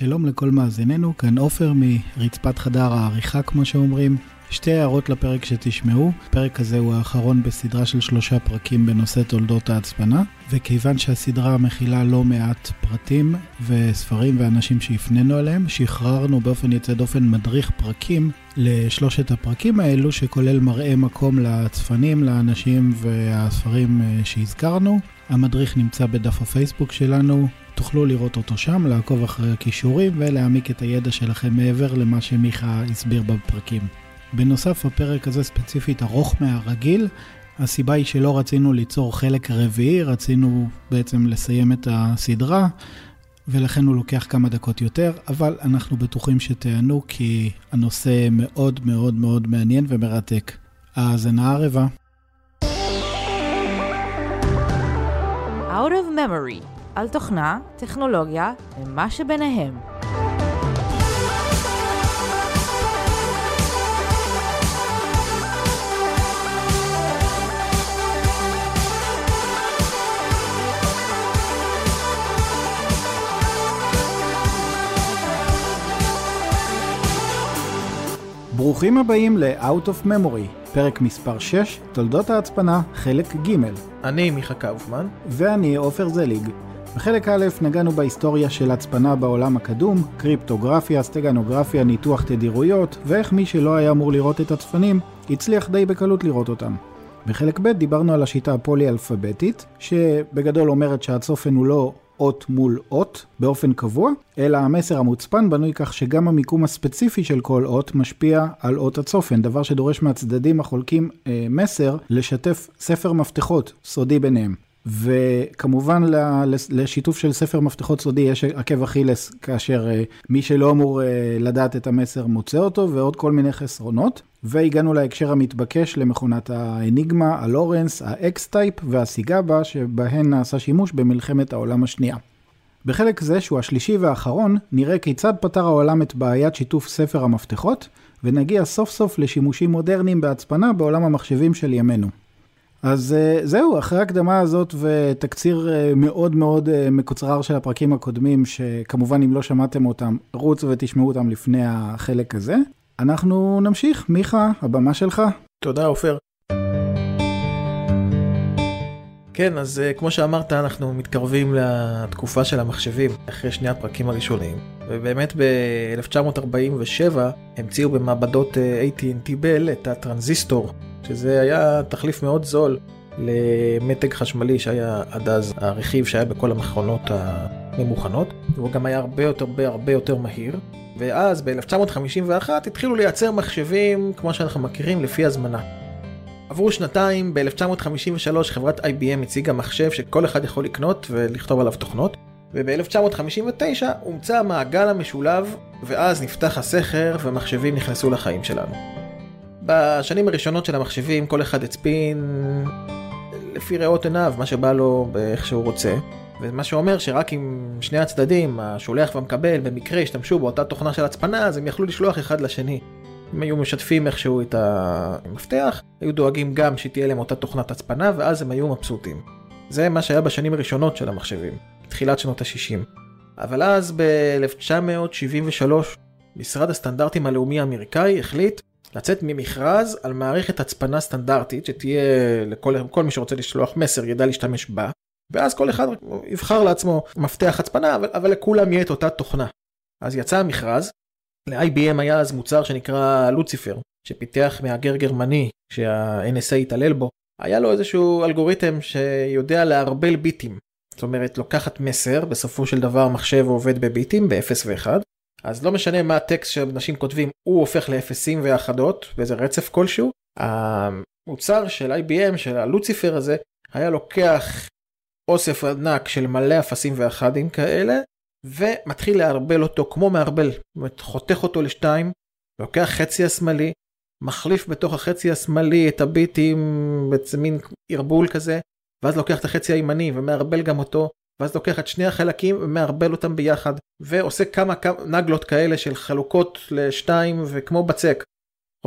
שלום לכל מאזיננו, כאן עופר מרצפת חדר העריכה כמו שאומרים. שתי הערות לפרק שתשמעו, הפרק הזה הוא האחרון בסדרה של שלושה פרקים בנושא תולדות ההצפנה, וכיוון שהסדרה מכילה לא מעט פרטים וספרים ואנשים שהפנינו עליהם, שחררנו באופן יוצא דופן מדריך פרקים לשלושת הפרקים האלו, שכולל מראה מקום לצפנים, לאנשים והספרים אה, שהזכרנו. המדריך נמצא בדף הפייסבוק שלנו, תוכלו לראות אותו שם, לעקוב אחרי הכישורים ולהעמיק את הידע שלכם מעבר למה שמיכה הסביר בפרקים. בנוסף, הפרק הזה ספציפית ארוך מהרגיל. הסיבה היא שלא רצינו ליצור חלק רביעי, רצינו בעצם לסיים את הסדרה, ולכן הוא לוקח כמה דקות יותר, אבל אנחנו בטוחים שתיהנו כי הנושא מאוד מאוד מאוד מעניין ומרתק. האזנה ערבה. Out of Memory, על תוכנה, טכנולוגיה ומה שביניהם. ברוכים הבאים ל-Out of Memory, פרק מספר 6, תולדות ההצפנה, חלק ג'. אני מיכה קאופמן. ואני עופר זליג. בחלק א' נגענו בהיסטוריה של הצפנה בעולם הקדום, קריפטוגרפיה, סטגנוגרפיה, ניתוח תדירויות, ואיך מי שלא היה אמור לראות את הצפנים, הצליח די בקלות לראות אותם. בחלק ב' דיברנו על השיטה הפולי-אלפביתית, שבגדול אומרת שהצופן הוא לא אות מול אות באופן קבוע, אלא המסר המוצפן בנוי כך שגם המיקום הספציפי של כל אות משפיע על אות הצופן, דבר שדורש מהצדדים החולקים אה, מסר לשתף ספר מפתחות סודי ביניהם. וכמובן לשיתוף של ספר מפתחות סודי יש עקב אכילס כאשר אה, מי שלא אמור אה, לדעת את המסר מוצא אותו ועוד כל מיני חסרונות. והגענו להקשר המתבקש למכונת האניגמה, הלורנס, האקס-טייפ והסיגבה שבהן נעשה שימוש במלחמת העולם השנייה. בחלק זה, שהוא השלישי והאחרון, נראה כיצד פתר העולם את בעיית שיתוף ספר המפתחות, ונגיע סוף סוף לשימושים מודרניים בהצפנה בעולם המחשבים של ימינו. אז אה, זהו, אחרי ההקדמה הזאת ותקציר אה, מאוד מאוד אה, מקוצרר של הפרקים הקודמים, שכמובן אם לא שמעתם אותם, רוצו ותשמעו אותם לפני החלק הזה. אנחנו נמשיך, מיכה, הבמה שלך. תודה, עופר. כן, אז כמו שאמרת, אנחנו מתקרבים לתקופה של המחשבים, אחרי שני הפרקים הראשונים. ובאמת ב-1947 המציאו במעבדות AT&T בל את הטרנזיסטור, שזה היה תחליף מאוד זול למתג חשמלי שהיה עד אז הרכיב שהיה בכל המכונות הממוכנות, והוא גם היה הרבה יותר הרבה הרבה יותר מהיר. ואז ב-1951 התחילו לייצר מחשבים כמו שאנחנו מכירים לפי הזמנה. עברו שנתיים, ב-1953 חברת IBM הציגה מחשב שכל אחד יכול לקנות ולכתוב עליו תוכנות, וב-1959 הומצא המעגל המשולב, ואז נפתח הסכר ומחשבים נכנסו לחיים שלנו. בשנים הראשונות של המחשבים כל אחד הצפין לפי ראות עיניו, מה שבא לו באיך שהוא רוצה. ומה שאומר שרק אם שני הצדדים, השולח והמקבל, במקרה השתמשו באותה תוכנה של הצפנה, אז הם יכלו לשלוח אחד לשני. הם היו משתפים איכשהו את המפתח, היו דואגים גם שתהיה להם אותה תוכנת הצפנה, ואז הם היו מבסוטים. זה מה שהיה בשנים הראשונות של המחשבים, תחילת שנות ה-60. אבל אז ב-1973, משרד הסטנדרטים הלאומי האמריקאי החליט לצאת ממכרז על מערכת הצפנה סטנדרטית שתהיה לכל כל מי שרוצה לשלוח מסר ידע להשתמש בה ואז כל אחד יבחר לעצמו מפתח הצפנה אבל, אבל לכולם יהיה את אותה תוכנה. אז יצא המכרז, ל-IBM היה אז מוצר שנקרא לוציפר שפיתח מהגר גרמני שה-NSA התעלל בו היה לו איזשהו אלגוריתם שיודע לערבל ביטים. זאת אומרת לוקחת מסר בסופו של דבר מחשב עובד בביטים ב-0 ו-1 אז לא משנה מה הטקסט שאנשים כותבים, הוא הופך לאפסים ואחדות באיזה רצף כלשהו. המוצר של IBM, של הלוציפר הזה, היה לוקח אוסף ענק של מלא אפסים ואחדים כאלה, ומתחיל לערבל אותו כמו מערבל, זאת אומרת חותך אותו לשתיים, לוקח חצי השמאלי, מחליף בתוך החצי השמאלי את הביטים, בעצם מין ערבול כזה, ואז לוקח את החצי הימני ומערבל גם אותו, ואז לוקח את שני החלקים ומערבל אותם ביחד, ועושה כמה, כמה נגלות כאלה של חלוקות לשתיים וכמו בצק.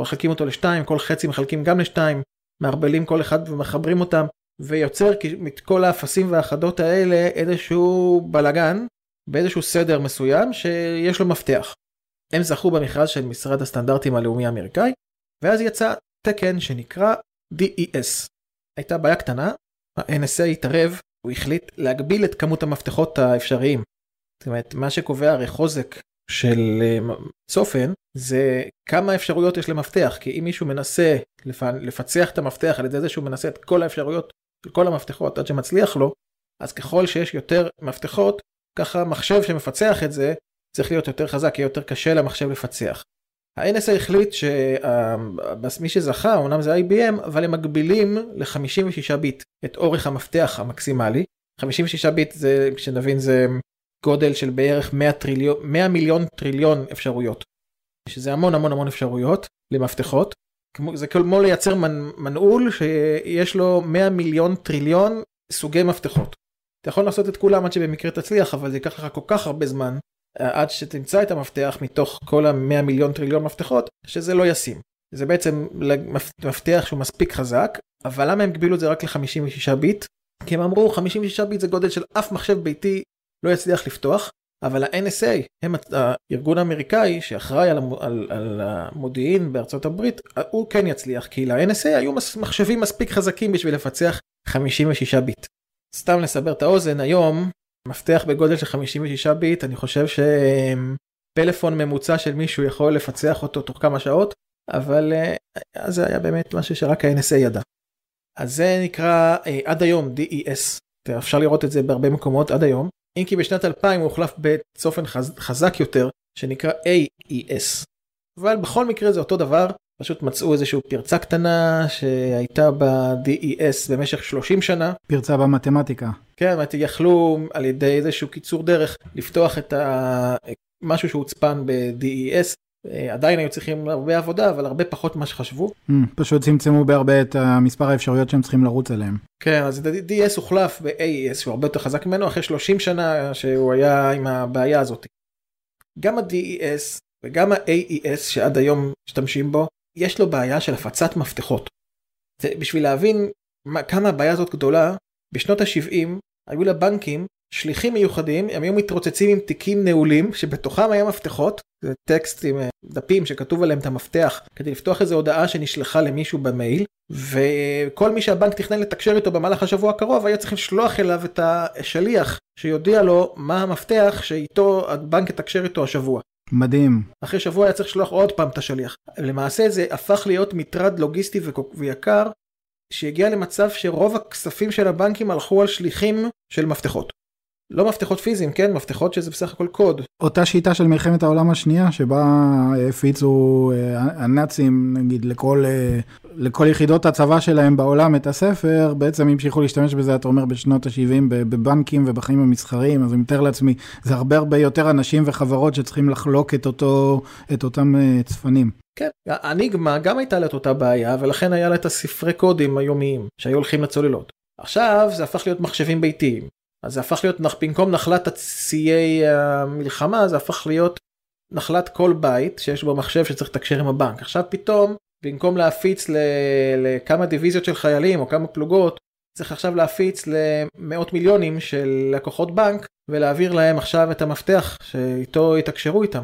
מחלקים אותו לשתיים, כל חצי מחלקים גם לשתיים, מערבלים כל אחד ומחברים אותם, ויוצר מכל האפסים והאחדות האלה איזשהו בלגן, באיזשהו סדר מסוים שיש לו מפתח. הם זכו במכרז של משרד הסטנדרטים הלאומי האמריקאי, ואז יצא תקן שנקרא DES. הייתה בעיה קטנה, ה-NSA התערב, הוא החליט להגביל את כמות המפתחות האפשריים. זאת אומרת, מה שקובע הרי חוזק של אה, צופן זה כמה אפשרויות יש למפתח, כי אם מישהו מנסה לפצח את המפתח על ידי זה שהוא מנסה את כל האפשרויות של כל המפתחות עד שמצליח לו, אז ככל שיש יותר מפתחות, ככה מחשב שמפצח את זה צריך להיות יותר חזק, יהיה יותר קשה למחשב לפצח. ה-NSA החליט שמי שזכה, אמנם זה IBM, אבל הם מגבילים ל-56 ביט את אורך המפתח המקסימלי. 56 ביט זה, כשנבין, זה גודל של בערך 100, טריליון, 100 מיליון טריליון אפשרויות. שזה המון המון המון אפשרויות למפתחות. זה כמו לייצר מנעול שיש לו 100 מיליון טריליון סוגי מפתחות. אתה יכול לעשות את כולם עד שבמקרה תצליח, אבל זה ייקח לך כל כך הרבה זמן עד שתמצא את המפתח מתוך כל המאה מיליון טריליון מפתחות, שזה לא ישים. זה בעצם מפתח שהוא מספיק חזק, אבל למה הם הגבילו את זה רק ל-56 ביט? כי הם אמרו 56 ביט זה גודל של אף מחשב ביתי לא יצליח לפתוח, אבל ה-NSA, הם הארגון האמריקאי שאחראי על, על, על המודיעין בארצות הברית, הוא כן יצליח, כי ל-NSA היו מחשבים מספיק חזקים בשביל לפצח 56 ביט. סתם לסבר את האוזן, היום מפתח בגודל של 56 ביט, אני חושב שפלאפון ממוצע של מישהו יכול לפצח אותו תוך כמה שעות, אבל אה, זה היה באמת משהו שרק ה-NSA ידע. אז זה נקרא אה, עד היום DES, אפשר לראות את זה בהרבה מקומות עד היום, אם כי בשנת 2000 הוא הוחלף בצופן חז, חזק יותר שנקרא AES. אבל בכל מקרה זה אותו דבר, פשוט מצאו איזושהי פרצה קטנה שהייתה ב-DES במשך 30 שנה. פרצה במתמטיקה. כן, יכלו על ידי איזשהו קיצור דרך לפתוח את ה... משהו שהוצפן ב-DES. עדיין היו צריכים הרבה עבודה אבל הרבה פחות ממה שחשבו. Mm, פשוט צמצמו בהרבה את מספר האפשרויות שהם צריכים לרוץ עליהם. כן אז DES הוחלף ב-AES שהוא הרבה יותר חזק ממנו אחרי 30 שנה שהוא היה עם הבעיה הזאת. גם ה-DES וגם ה-AES שעד היום משתמשים בו יש לו בעיה של הפצת מפתחות. זה בשביל להבין מה, כמה הבעיה הזאת גדולה, בשנות ה-70 היו לבנקים שליחים מיוחדים, הם היו מתרוצצים עם תיקים נעולים שבתוכם היה מפתחות, זה טקסט עם אה, דפים שכתוב עליהם את המפתח כדי לפתוח איזו הודעה שנשלחה למישהו במייל, וכל מי שהבנק תכנן לתקשר איתו במהלך השבוע הקרוב היה צריך לשלוח אליו את השליח שיודיע לו מה המפתח שאיתו הבנק יתקשר איתו השבוע. מדהים. אחרי שבוע היה צריך לשלוח עוד פעם את השליח. למעשה זה הפך להיות מטרד לוגיסטי ויקר, שהגיע למצב שרוב הכספים של הבנקים הלכו על שליחים של מפתחות. לא מפתחות פיזיים, כן? מפתחות שזה בסך הכל קוד. אותה שיטה של מלחמת העולם השנייה, שבה הפיצו אה, הנאצים, נגיד, לכל, אה, לכל יחידות הצבא שלהם בעולם את הספר, בעצם המשיכו להשתמש בזה, אתה אומר, בשנות ה-70 בבנקים ובחיים המסחריים, אז אני מתאר לעצמי, זה הרבה הרבה יותר אנשים וחברות שצריכים לחלוק את, אותו, את אותם אה, צפנים. כן, הניגמה גם הייתה לה את אותה בעיה, ולכן היה לה את הספרי קודים היומיים, שהיו הולכים לצוללות. עכשיו זה הפך להיות מחשבים ביתיים. אז זה הפך להיות, במקום נחלת הציי המלחמה, זה הפך להיות נחלת כל בית שיש בו מחשב שצריך לתקשר עם הבנק. עכשיו פתאום, במקום להפיץ לכמה דיוויזיות של חיילים או כמה פלוגות, צריך עכשיו להפיץ למאות מיליונים של לקוחות בנק ולהעביר להם עכשיו את המפתח שאיתו יתקשרו איתם.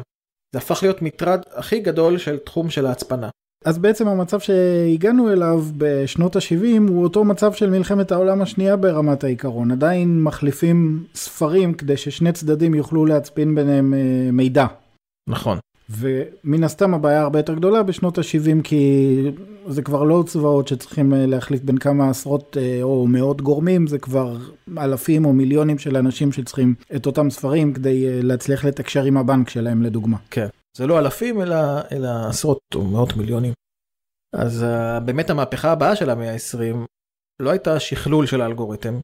זה הפך להיות מטרד הכי גדול של תחום של ההצפנה. אז בעצם המצב שהגענו אליו בשנות ה-70 הוא אותו מצב של מלחמת העולם השנייה ברמת העיקרון. עדיין מחליפים ספרים כדי ששני צדדים יוכלו להצפין ביניהם אה, מידע. נכון. ומן הסתם הבעיה הרבה יותר גדולה בשנות ה-70 כי זה כבר לא צבאות שצריכים אה, להחליף בין כמה עשרות אה, או מאות גורמים, זה כבר אלפים או מיליונים של אנשים שצריכים את אותם ספרים כדי להצליח לתקשר עם הבנק שלהם לדוגמה. כן. זה לא אלפים אלא, אלא עשרות או מאות מיליונים. אז באמת המהפכה הבאה של המאה ה-20 לא הייתה שכלול של האלגוריתם,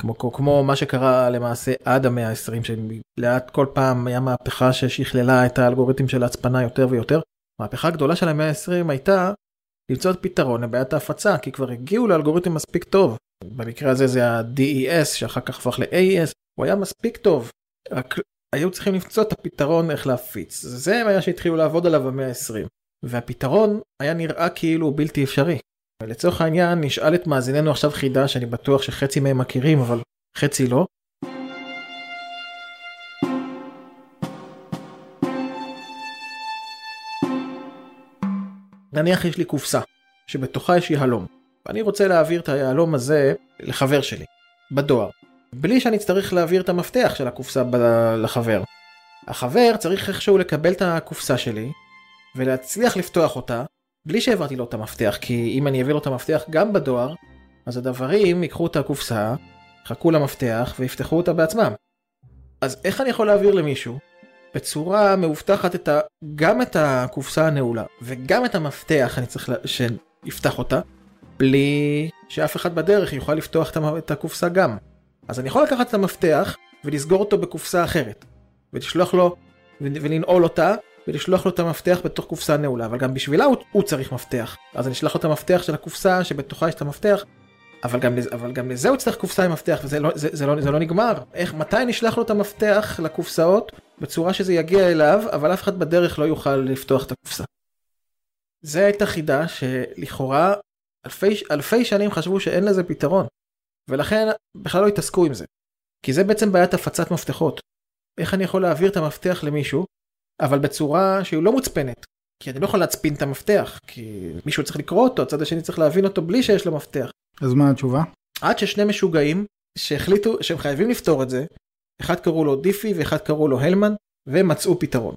כמו, כמו מה שקרה למעשה עד המאה ה-20, שלאט כל פעם היה מהפכה ששכללה את האלגוריתם של ההצפנה יותר ויותר. המהפכה הגדולה של המאה ה-20 הייתה למצוא פתרון לבעיית ההפצה, כי כבר הגיעו לאלגוריתם מספיק טוב. במקרה הזה זה ה-DES שאחר כך הפך ל-AES, הוא היה מספיק טוב. רק היו צריכים למצוא את הפתרון איך להפיץ. זה היה שהתחילו לעבוד עליו במאה ה-20. והפתרון היה נראה כאילו בלתי אפשרי. לצורך העניין נשאל את מאזיננו עכשיו חידה שאני בטוח שחצי מהם מכירים אבל חצי לא. נניח יש לי קופסה שבתוכה יש יהלום ואני רוצה להעביר את היהלום הזה לחבר שלי בדואר בלי שאני אצטרך להעביר את המפתח של הקופסה ב- לחבר. החבר צריך איכשהו לקבל את הקופסה שלי ולהצליח לפתוח אותה בלי שהעברתי לו את המפתח, כי אם אני אעביר לו את המפתח גם בדואר, אז הדברים ייקחו את הקופסה, יחכו למפתח ויפתחו אותה בעצמם. אז איך אני יכול להעביר למישהו בצורה מאובטחת את ה... גם את הקופסה הנעולה וגם את המפתח אני צריך לה... שיפתח אותה בלי שאף אחד בדרך יוכל לפתוח את הקופסה גם. אז אני יכול לקחת את המפתח ולסגור אותו בקופסה אחרת ולשלוח לו ולנעול אותה ולשלוח לו את המפתח בתוך קופסה נעולה אבל גם בשבילה הוא, הוא צריך מפתח אז אני אשלח לו את המפתח של הקופסה שבתוכה יש את המפתח אבל גם, אבל גם לזה הוא צריך קופסה עם מפתח וזה לא, זה, זה לא, זה לא נגמר. איך, מתי נשלח לו את המפתח לקופסאות בצורה שזה יגיע אליו, אבל אף אחד בדרך לא יוכל לפתוח את הקופסה. זה הייתה חידה שלכאורה אלפי, אלפי שנים חשבו שאין לזה פתרון. ולכן בכלל לא התעסקו עם זה. כי זה בעצם בעיית הפצת מפתחות. איך אני יכול להעביר את המפתח למישהו, אבל בצורה שהיא לא מוצפנת. כי אני לא יכול להצפין את המפתח, כי מישהו צריך לקרוא אותו, הצד השני צריך להבין אותו בלי שיש לו מפתח. אז מה התשובה? עד ששני משוגעים שהחליטו שהם חייבים לפתור את זה, אחד קראו לו דיפי ואחד קראו לו הלמן, והם מצאו פתרון.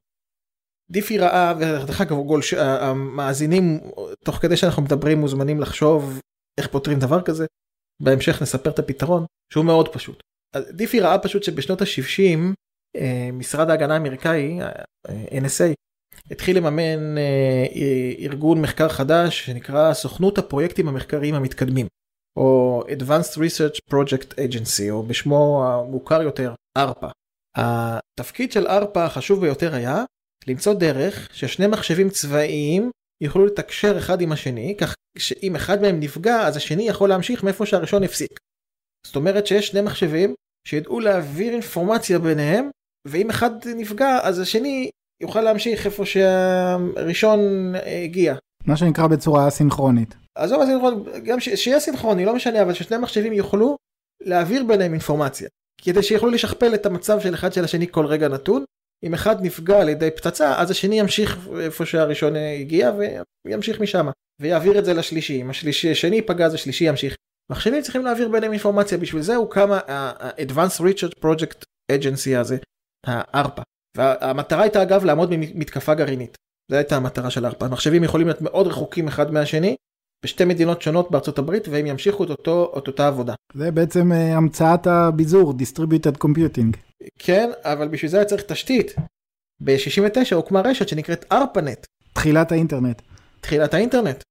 דיפי ראה, ודרך אגב גולש, המאזינים תוך כדי שאנחנו מדברים מוזמנים לחשוב איך פותרים דבר כזה, בהמשך נספר את הפתרון, שהוא מאוד פשוט. דיפי ראה פשוט שבשנות ה-60 אה, משרד ההגנה האמריקאי, אה, NSA, התחיל לממן אה, ארגון מחקר חדש שנקרא סוכנות הפרויקטים המחקריים המתקדמים. או Advanced Research Project Agency, או בשמו המוכר יותר, ARPA. התפקיד של ARPA החשוב ביותר היה למצוא דרך ששני מחשבים צבאיים יוכלו לתקשר אחד עם השני, כך שאם אחד מהם נפגע, אז השני יכול להמשיך מאיפה שהראשון הפסיק. זאת אומרת שיש שני מחשבים שידעו להעביר אינפורמציה ביניהם, ואם אחד נפגע, אז השני יוכל להמשיך איפה שהראשון הגיע. מה שנקרא בצורה סינכרונית. עזוב הסינכרוני, גם ש... שיהיה סינכרוני, לא משנה, אבל ששני מחשבים יוכלו להעביר ביניהם אינפורמציה. כדי שיוכלו לשכפל את המצב של אחד של השני כל רגע נתון. אם אחד נפגע על ידי פצצה, אז השני ימשיך איפה שהראשון הגיע וימשיך משם. ויעביר את זה לשלישי. אם השלישי, השני ייפגע אז השלישי ימשיך. מחשבים צריכים להעביר ביניהם אינפורמציה, בשביל זה הוקם ה-Advanced Research Project Agency הזה, ה-ARPA. והמטרה הייתה אגב לעמוד במתקפה גרעינית. זו הייתה המטרה של ARPA. המחשבים יכולים להיות מאוד רחוקים אחד מהשני, בשתי מדינות שונות בארצות הברית והם ימשיכו את, אותו, את אותה עבודה. זה בעצם uh, המצאת הביזור, Distributed Computing. כן, אבל בשביל זה היה צריך תשתית. ב-69 הוקמה רשת שנקראת ARPANET. תחילת האינטרנט. תחילת האינטרנט.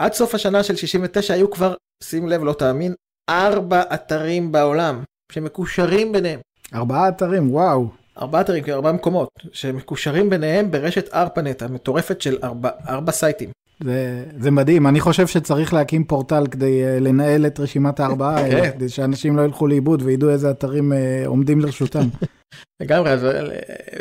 עד סוף השנה של 69 היו כבר, שים לב, לא תאמין, ארבע אתרים בעולם שמקושרים ביניהם. ארבעה אתרים, וואו. ארבעה אתרים, ארבעה מקומות, שמקושרים ביניהם ברשת ARPANET המטורפת של ארבע, ארבע סייטים. זה, זה מדהים, אני חושב שצריך להקים פורטל כדי uh, לנהל את רשימת הארבעה האלה, כן. כדי שאנשים לא ילכו לאיבוד וידעו איזה אתרים uh, עומדים לרשותם. לגמרי, זה,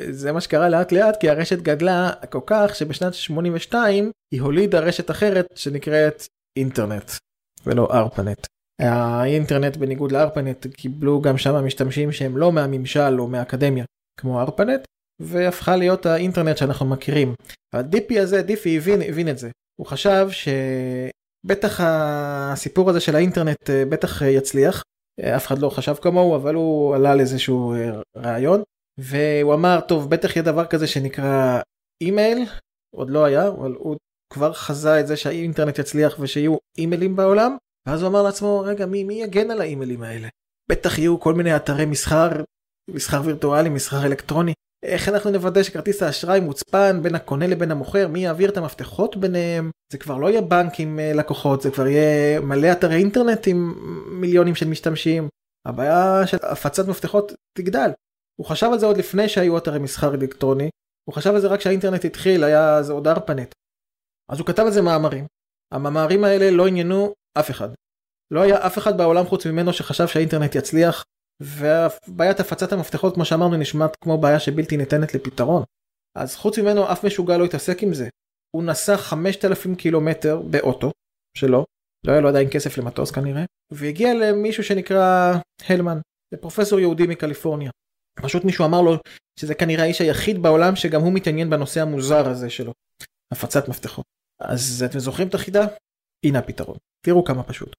זה מה שקרה לאט לאט, כי הרשת גדלה כל כך שבשנת 82 היא הולידה רשת אחרת שנקראת אינטרנט, ולא ארפנט. האינטרנט בניגוד לארפנט קיבלו גם שם משתמשים שהם לא מהממשל או מהאקדמיה, כמו ארפנט, והפכה להיות האינטרנט שאנחנו מכירים. הדיפי הזה, דיפי הבין, הבין את זה. הוא חשב שבטח הסיפור הזה של האינטרנט אה, בטח יצליח, אה, אף אחד לא חשב כמוהו, אבל הוא עלה לאיזשהו אה, רעיון, והוא אמר, טוב, בטח יהיה דבר כזה שנקרא אימייל, עוד לא היה, אבל הוא כבר חזה את זה שהאינטרנט יצליח ושיהיו אימיילים בעולם, ואז הוא אמר לעצמו, רגע, מי, מי יגן על האימיילים האלה? בטח יהיו כל מיני אתרי מסחר, מסחר וירטואלי, מסחר אלקטרוני, איך אנחנו נוודא שכרטיס האשראי מוצפן בין הקונה לבין המוכר, מי יעביר את המפתחות ביניהם, זה כבר לא יהיה בנק עם אה, לקוחות, זה כבר יהיה מלא אתרי אינטרנט עם מיליונים של משתמשים. הבעיה של הפצת מפתחות תגדל. הוא חשב על זה עוד לפני שהיו אתרי מסחר אלקטרוני, הוא חשב על זה רק כשהאינטרנט התחיל, היה זה עוד ארפנט. אז הוא כתב על זה מאמרים. המאמרים האלה לא עניינו אף אחד. לא היה אף אחד בעולם חוץ ממנו שחשב שהאינטרנט יצליח, ובעיית הפצת המפתחות כמו שאמרנו נשמעת כמו בעיה שבלתי ניתנת לפתרון. אז חוץ ממנו אף משוגע לא התעסק עם זה. הוא נסע 5,000 קילומטר באוטו שלו, לא היה לו עדיין כסף למטוס כנראה, והגיע למישהו שנקרא הלמן, זה פרופסור יהודי מקליפורניה. פשוט מישהו אמר לו שזה כנראה האיש היחיד בעולם שגם הוא מתעניין בנושא המוזר הזה שלו, הפצת מפתחות. אז אתם זוכרים את החידה? הנה הפתרון. תראו כמה פשוט.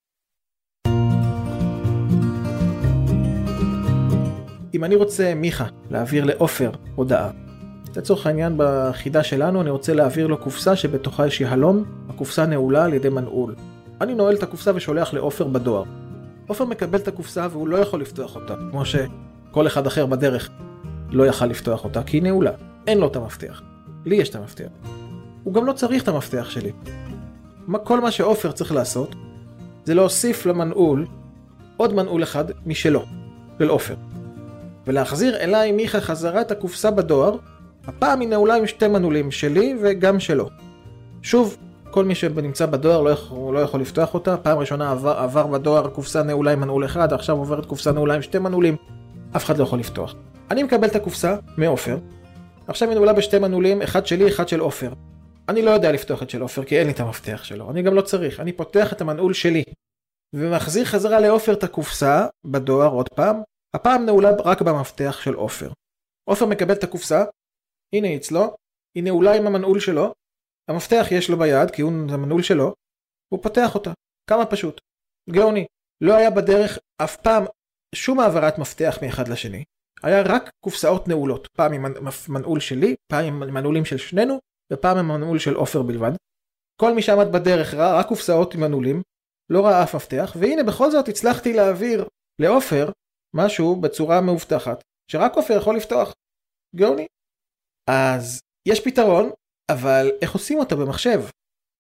אם אני רוצה, מיכה, להעביר לעופר הודעה, לצורך העניין בחידה שלנו אני רוצה להעביר לו קופסה שבתוכה יש יהלום, הקופסה נעולה על ידי מנעול. אני נועל את הקופסה ושולח לעופר בדואר. עופר מקבל את הקופסה והוא לא יכול לפתוח אותה, כמו שכל אחד אחר בדרך לא יכל לפתוח אותה, כי היא נעולה. אין לו את המפתח. לי יש את המפתח. הוא גם לא צריך את המפתח שלי. כל מה שעופר צריך לעשות, זה להוסיף למנעול עוד מנעול אחד משלו, של עופר. ולהחזיר אליי מיכה חזרה את הקופסה בדואר, הפעם היא נעולה עם שתי מנעולים, שלי וגם שלו. שוב, כל מי שנמצא בדואר לא יכול, לא יכול לפתוח אותה, פעם ראשונה עבר, עבר בדואר קופסה נעולה עם מנעול אחד, עכשיו עוברת קופסה נעולה עם שתי מנעולים, אף אחד לא יכול לפתוח. אני מקבל את הקופסה מעופר, עכשיו היא נעולה בשתי מנעולים, אחד שלי, אחד של עופר. אני לא יודע לפתוח את של עופר כי אין לי את המפתח שלו, אני גם לא צריך, אני פותח את המנעול שלי. ומחזיר חזרה לעופר את הקופסה בדואר עוד פעם, הפעם נעולה רק במפתח של עופר. עופר מקבל את הקופסה, הנה היא אצלו, היא נעולה עם המנעול שלו, המפתח יש לו ביד כי הוא המנעול שלו, הוא פותח אותה. כמה פשוט. גאוני. לא היה בדרך אף פעם שום העברת מפתח מאחד לשני. היה רק קופסאות נעולות. פעם עם מנעול שלי, פעם עם מנעולים של שנינו, ופעם עם מנעול של עופר בלבד. כל מי שעמד בדרך ראה רק קופסאות עם מנעולים, לא ראה אף מפתח, והנה בכל זאת הצלחתי להעביר לעופר משהו בצורה מאובטחת, שרק עופר יכול לפתוח. גאוני. אז יש פתרון, אבל איך עושים אותה במחשב?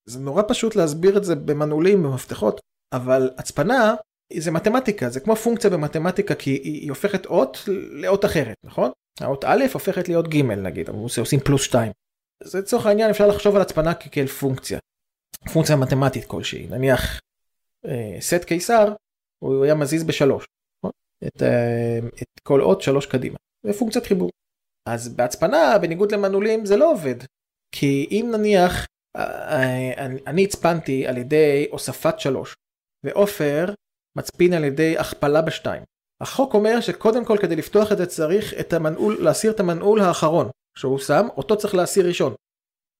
זה נורא פשוט להסביר את זה במנעולים, במפתחות, אבל הצפנה זה מתמטיקה, זה כמו פונקציה במתמטיקה, כי היא, הופכת אות לאות אחרת, נכון? האות א' הופכת להיות ג' נגיד, עושים פלוס 2. אז לצורך העניין אפשר לחשוב על הצפנה כאל פונקציה, פונקציה מתמטית כלשהי, נניח אה, סט קיסר, הוא היה מזיז בשלוש? את, אה, את כל אות שלוש קדימה, זה פונקציית חיבור. אז בהצפנה, בניגוד למנעולים, זה לא עובד. כי אם נניח, אה, אה, אני הצפנתי על ידי הוספת שלוש, ועופר מצפין על ידי הכפלה בשתיים. החוק אומר שקודם כל כדי לפתוח את זה צריך את המנעול, להסיר את המנעול האחרון שהוא שם, אותו צריך להסיר ראשון.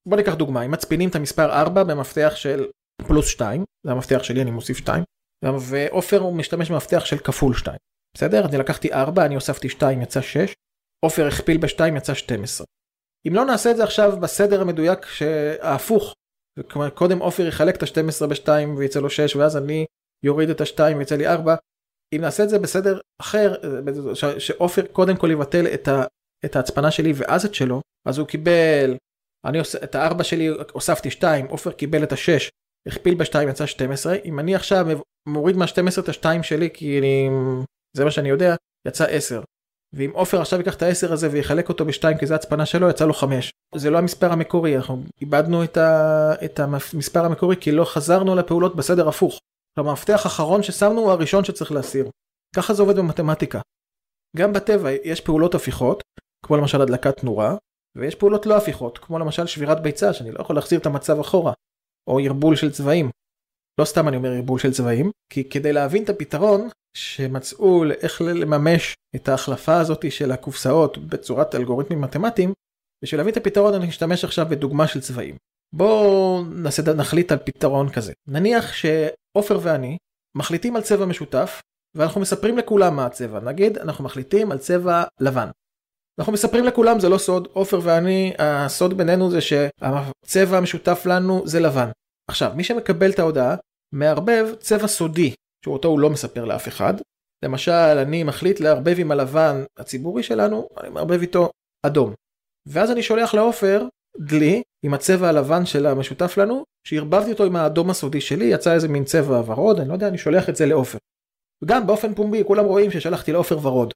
בוא ניקח דוגמה, אם מצפינים את המספר 4 במפתח של פלוס 2, זה המפתח שלי, אני מוסיף 2, ועופר הוא משתמש במפתח של כפול 2. בסדר? אני לקחתי 4, אני הוספתי 2, יצא 6, עופר הכפיל ב-2, יצא 12. אם לא נעשה את זה עכשיו בסדר המדויק ההפוך, קודם עופר יחלק את ה-12 ב-2 ויצא לו 6 ואז אני יוריד את ה-2 ויצא לי 4, אם נעשה את זה בסדר אחר, שעופר קודם כל יבטל את, ה, את ההצפנה שלי ואז את שלו, אז הוא קיבל, אני עושה, את ה-4 שלי הוספתי 2, עופר קיבל את ה-6, הכפיל ב-2 יצא 12, אם אני עכשיו מוריד מה-12 את ה-2 שלי כי אני, זה מה שאני יודע, יצא 10. ואם עופר עכשיו ייקח את ה-10 הזה ויחלק אותו ב-2 כי זה הצפנה שלו, יצא לו 5. זה לא המספר המקורי, אנחנו איבדנו את, ה... את המספר המקורי כי לא חזרנו לפעולות בסדר הפוך. כלומר, המפתח האחרון ששמנו הוא הראשון שצריך להסיר. ככה זה עובד במתמטיקה. גם בטבע יש פעולות הפיכות, כמו למשל הדלקת נורה, ויש פעולות לא הפיכות, כמו למשל שבירת ביצה, שאני לא יכול להחזיר את המצב אחורה, או ערבול של צבעים. לא סתם אני אומר ערבול של צבעים, כי כדי להבין את הפתרון שמצאו לאיך לממש את ההחלפה הזאת של הקופסאות בצורת אלגוריתמים מתמטיים, בשביל להבין את הפתרון אני אשתמש עכשיו בדוגמה של צבעים. בואו נעשה, נחליט על פתרון כזה. נניח שעופר ואני מחליטים על צבע משותף, ואנחנו מספרים לכולם מה הצבע. נגיד, אנחנו מחליטים על צבע לבן. אנחנו מספרים לכולם, זה לא סוד, עופר ואני, הסוד בינינו זה שהצבע המשותף לנו זה לבן. עכשיו, מי שמקבל את ההודעה, מערבב צבע סודי, שאותו הוא לא מספר לאף אחד. למשל, אני מחליט לערבב עם הלבן הציבורי שלנו, אני מערבב איתו אדום. ואז אני שולח לעופר דלי עם הצבע הלבן של המשותף לנו, שערבבתי אותו עם האדום הסודי שלי, יצא איזה מין צבע ורוד, אני לא יודע, אני שולח את זה לעופר. וגם באופן פומבי כולם רואים ששלחתי לעופר ורוד.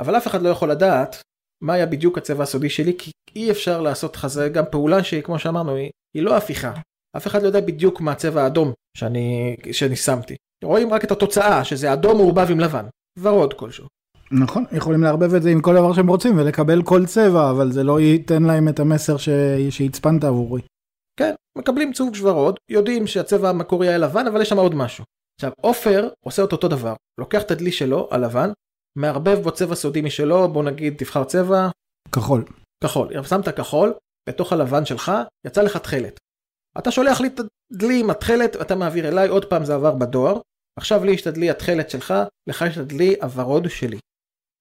אבל אף אחד לא יכול לדעת מה היה בדיוק הצבע הסודי שלי, כי אי אפשר לעשות חזה גם פעולה שהיא, כמו שאמרנו, היא, היא לא הפיכה. אף אחד לא יודע בדיוק מה הצבע האדום שאני, שאני שמתי. רואים רק את התוצאה, שזה אדום מעורבב עם לבן, ורוד כלשהו. נכון, יכולים לערבב את זה עם כל דבר שהם רוצים ולקבל כל צבע, אבל זה לא ייתן להם את המסר ש... שהצפנת עבורי. כן, מקבלים צהוב ורוד, יודעים שהצבע המקורי היה לבן, אבל יש שם עוד משהו. עכשיו, עופר עושה את אותו דבר, לוקח את הדלי שלו, הלבן, מערבב בו צבע סודי משלו, בוא נגיד תבחר צבע. כחול. כחול. שמת כחול, בתוך הלבן שלך, יצא לך תכלת. אתה שולח לי את הדלי עם התכלת, אתה מעביר אליי, עוד פעם זה עבר בדואר, עכשיו לי יש את הדלי התכלת שלך, לך יש את הדלי הוורוד שלי.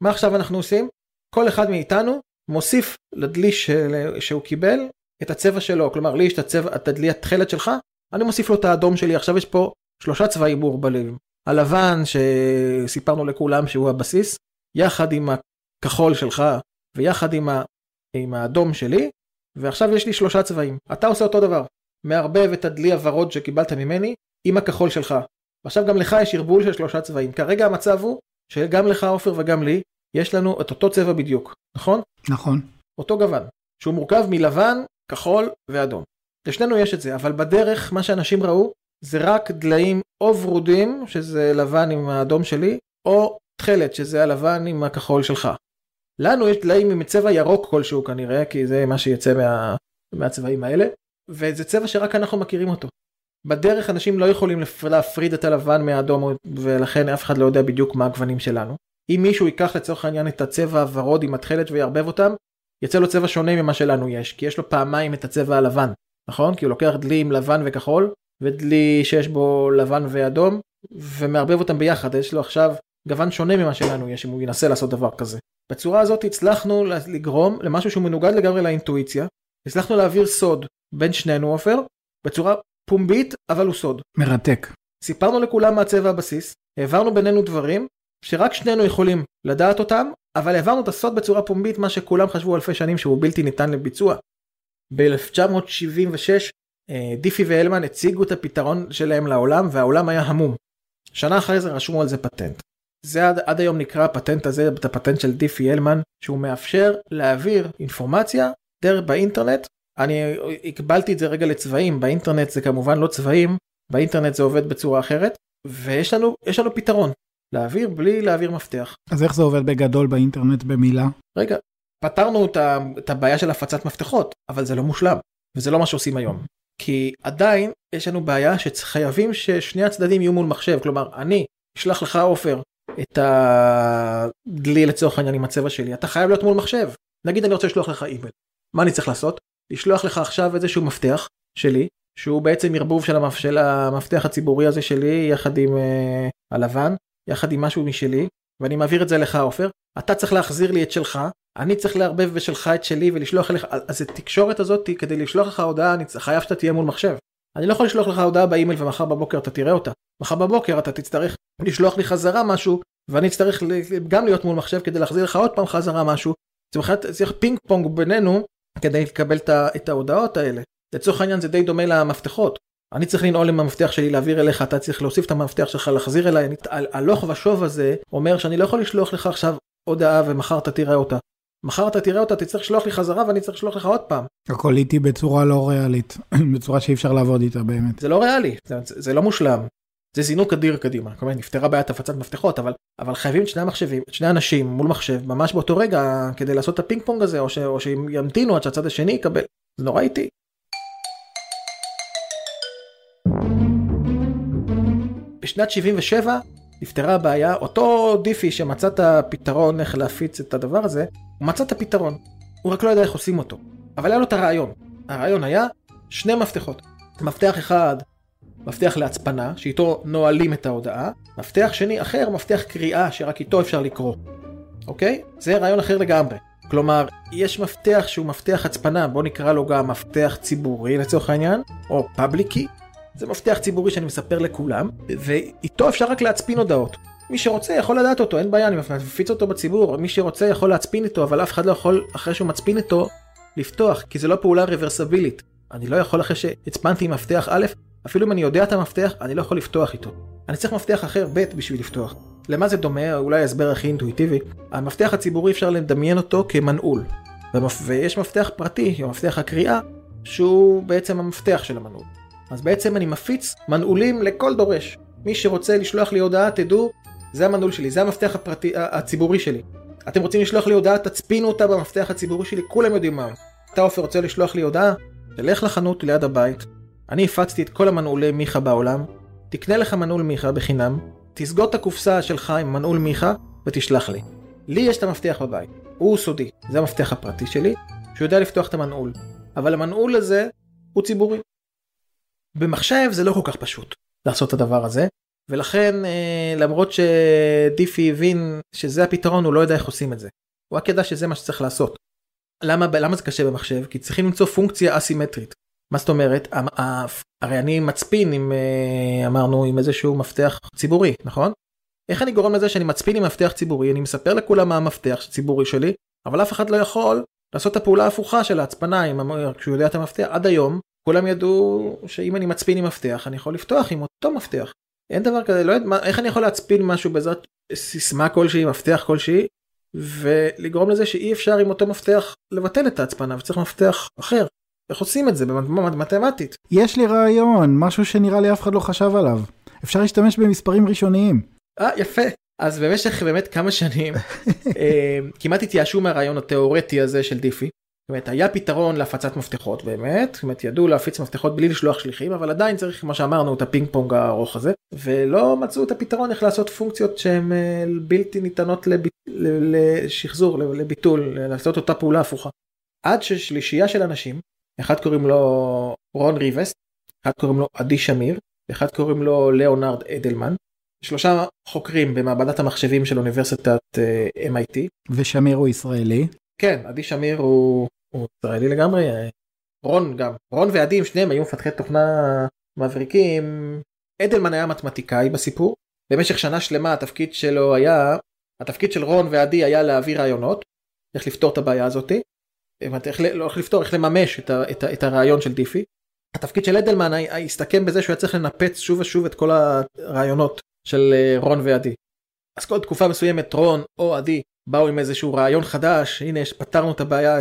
מה עכשיו אנחנו עושים? כל אחד מאיתנו מוסיף לדלי של... שהוא קיבל את הצבע שלו, כלומר לי יש את, הצבע, את הדלי התכלת שלך, אני מוסיף לו את האדום שלי, עכשיו יש פה שלושה צבעים מעורבלים. הלבן שסיפרנו לכולם שהוא הבסיס, יחד עם הכחול שלך ויחד עם, ה... עם האדום שלי, ועכשיו יש לי שלושה צבעים. אתה עושה אותו דבר, מערבב את הדלי הוורוד שקיבלת ממני עם הכחול שלך. ועכשיו גם לך יש ערבול של שלושה צבעים. כרגע המצב הוא שגם לך עופר וגם לי יש לנו את אותו צבע בדיוק, נכון? נכון. אותו גוון, שהוא מורכב מלבן, כחול ואדום. לשנינו יש את זה, אבל בדרך מה שאנשים ראו זה רק דליים או ורודים, שזה לבן עם האדום שלי, או תכלת, שזה הלבן עם הכחול שלך. לנו יש דליים עם צבע ירוק כלשהו כנראה, כי זה מה שיצא מה... מהצבעים האלה, וזה צבע שרק אנחנו מכירים אותו. בדרך אנשים לא יכולים להפריד את הלבן מהאדום, ולכן אף אחד לא יודע בדיוק מה הגוונים שלנו. אם מישהו ייקח לצורך העניין את הצבע הוורוד עם התכלת ויערבב אותם, יצא לו צבע שונה ממה שלנו יש, כי יש לו פעמיים את הצבע הלבן, נכון? כי הוא לוקח דלי עם לבן וכחול, ודלי שיש בו לבן ואדום, ומערבב אותם ביחד, יש לו עכשיו גוון שונה ממה שלנו יש אם הוא ינסה לעשות דבר כזה. בצורה הזאת הצלחנו לגרום למשהו שהוא מנוגד לגמרי לאינטואיציה, הצלחנו להעביר סוד בין שנינו עופר, בצורה פומבית אבל הוא סוד. מרתק. סיפרנו לכולם מה צבע הבסיס, העברנו בינינו דברים שרק שנינו יכולים לדעת אותם, אבל העברנו את הסוד בצורה פומבית מה שכולם חשבו אלפי שנים שהוא בלתי ניתן לביצוע. ב-1976 אה, דיפי ואלמן הציגו את הפתרון שלהם לעולם והעולם היה המום. שנה אחרי זה רשמו על זה פטנט. זה עד, עד היום נקרא הפטנט הזה, את הפטנט של דיפי אלמן, שהוא מאפשר להעביר אינפורמציה דרך באינטרנט. אני הקבלתי את זה רגע לצבעים, באינטרנט זה כמובן לא צבעים, באינטרנט זה עובד בצורה אחרת, ויש לנו, לנו פתרון, להעביר בלי להעביר מפתח. אז איך זה עובד בגדול באינטרנט במילה? רגע, פתרנו את, ה, את הבעיה של הפצת מפתחות, אבל זה לא מושלם, וזה לא מה שעושים היום. כי עדיין יש לנו בעיה שחייבים ששני הצדדים יהיו מול מחשב, כלומר אני אשלח לך עופר את הדלי לצורך העניין עם הצבע שלי, אתה חייב להיות מול מחשב. נגיד אני רוצה לשלוח לך אימייל, מה אני צריך לעשות? לשלוח לך עכשיו איזשהו מפתח שלי, שהוא בעצם ערבוב של, המפ... של המפתח הציבורי הזה שלי יחד עם uh, הלבן, יחד עם משהו משלי, ואני מעביר את זה לך עופר, אתה צריך להחזיר לי את שלך, אני צריך לערבב בשלך את שלי ולשלוח אליך, אז התקשורת הזאת כדי לשלוח לך הודעה אני חייב שאתה תהיה מול מחשב. אני לא יכול לשלוח לך הודעה באימייל ומחר בבוקר אתה תראה אותה. מחר בבוקר אתה תצטרך לשלוח לי חזרה משהו ואני אצטרך גם להיות מול מחשב כדי להחזיר לך עוד פעם חזרה משהו. זה בכלל צריך פינג פונג בינינו כדי לקבל את ההודעות האלה. לצורך העניין זה די דומה למפתחות. אני צריך לנעול עם המפתח שלי להעביר אליך, אתה צריך להוסיף את המפתח שלך, להחזיר אליי. הלוך ושוב הזה אומר שאני לא יכול לשלוח לך עכשיו הודעה ומחר אתה תראה אותה. מחר אתה תראה אותה, תצטרך לשלוח לי חזרה ואני צריך לשלוח לך עוד פעם. הכל איתי בצורה לא ריאלית, בצורה שאי אפשר לעבוד איתה באמת. זה לא ריאלי, זה, זה לא מושלם. זה זינוק אדיר קדימה, כלומר נפתרה בעיית הפצת מפתחות, אבל, אבל חייבים את שני המחשבים, את שני אנשים מול מחשב ממש באותו רגע כדי לעשות את הפינג פונג הזה, או, ש, או שהם ימתינו עד שהצד השני יקבל. זה נורא איטי. בשנת 77 נפתרה הבעיה, אותו דיפי שמצא את הפתרון איך להפיץ את הדבר הזה, הוא מצא את הפתרון, הוא רק לא ידע איך עושים אותו. אבל היה לו את הרעיון. הרעיון היה שני מפתחות. מפתח אחד, מפתח להצפנה, שאיתו נועלים את ההודעה, מפתח שני אחר, מפתח קריאה, שרק איתו אפשר לקרוא. אוקיי? זה רעיון אחר לגמרי. כלומר, יש מפתח שהוא מפתח הצפנה, בוא נקרא לו גם מפתח ציבורי לצורך העניין, או פאבליקי, זה מפתח ציבורי שאני מספר לכולם, ואיתו אפשר רק להצפין הודעות. מי שרוצה יכול לדעת אותו, אין בעיה, אני מפיץ אותו בציבור, מי שרוצה יכול להצפין איתו, אבל אף אחד לא יכול, אחרי שהוא מצפין איתו, לפתוח, כי זה לא פעולה רוורסבילית. אני לא יכול אחרי שהצפנתי מפתח א', אפילו אם אני יודע את המפתח, אני לא יכול לפתוח איתו. אני צריך מפתח אחר ב' בשביל לפתוח. למה זה דומה? אולי ההסבר הכי אינטואיטיבי. המפתח הציבורי אפשר לדמיין אותו כמנעול. ויש מפתח פרטי, או מפתח הקריאה, שהוא בעצם המפתח של המנעול. אז בעצם אני מפיץ מנעולים לכל דורש. מי שרוצה לשלוח לי הודעה, תדעו, זה המנעול שלי, זה המפתח הפרטי, הציבורי שלי. אתם רוצים לשלוח לי הודעה, תצפינו אותה במפתח הציבורי שלי, כולם יודעים מה. אתה עופר רוצה לשלוח לי הודעה? תלך לחנות ליד הבית, אני הפצתי את כל המנעולי מיכה בעולם, תקנה לך מנעול מיכה בחינם, תסגור את הקופסה שלך עם מנעול מיכה ותשלח לי. לי יש את המפתח בבית, הוא סודי, זה המפתח הפרטי שלי, שהוא יודע לפתוח את המנעול. אבל המנעול הזה הוא ציבורי. במחשב זה לא כל כך פשוט לעשות את הדבר הזה, ולכן למרות שדיפי הבין שזה הפתרון הוא לא יודע איך עושים את זה. הוא רק ידע שזה מה שצריך לעשות. למה, למה זה קשה במחשב? כי צריכים למצוא פונקציה אסימטרית. מה זאת אומרת? הרי אני מצפין עם, אמרנו, עם איזשהו מפתח ציבורי, נכון? איך אני גורם לזה שאני מצפין עם מפתח ציבורי, אני מספר לכולם מה המפתח הציבורי שלי, אבל אף אחד לא יכול לעשות את הפעולה ההפוכה של ההצפנה כשהוא יודע את המפתח. עד היום כולם ידעו שאם אני מצפין עם מפתח אני יכול לפתוח עם אותו מפתח. אין דבר כזה, לא יודע, איך אני יכול להצפין משהו בעזרת סיסמה כלשהי, מפתח כלשהי, ולגרום לזה שאי אפשר עם אותו מפתח לבטל את ההצפנה וצריך מפתח אחר. איך עושים את זה במתמטית? יש לי רעיון, משהו שנראה לי אף אחד לא חשב עליו. אפשר להשתמש במספרים ראשוניים. אה, יפה. אז במשך באמת כמה שנים אה, כמעט התייאשו מהרעיון התיאורטי הזה של דיפי. זאת אומרת היה פתרון להפצת מפתחות באמת, זאת אומרת ידעו להפיץ מפתחות בלי לשלוח שליחים אבל עדיין צריך כמו שאמרנו את הפינג פונג הארוך הזה ולא מצאו את הפתרון איך לעשות פונקציות שהן אה, בלתי ניתנות לב... לשחזור לביטול לעשות אותה פעולה הפוכה. עד ששלישייה של אנשים אחד קוראים לו רון ריבסט, אחד קוראים לו עדי שמיר, אחד קוראים לו ליאונרד אדלמן, שלושה חוקרים במעבדת המחשבים של אוניברסיטת uh, אה, MIT. ושמיר הוא ישראלי. כן, עדי שמיר הוא, הוא ישראלי לגמרי, אה, רון גם, רון ועדי שניהם היו מפתחי תוכנה מבריקים, אדלמן היה מתמטיקאי בסיפור, במשך שנה שלמה התפקיד שלו היה, התפקיד של רון ועדי היה להביא רעיונות, איך לפתור את הבעיה הזאתי, איך, לא איך לפתור, איך לממש את, ה, את, ה, את הרעיון של דיפי. התפקיד של אדלמן הסתכם בזה שהוא היה צריך לנפץ שוב ושוב את כל הרעיונות של אה, רון ועדי. אז כל תקופה מסוימת רון או עדי באו עם איזשהו רעיון חדש, הנה פתרנו את הבעיה,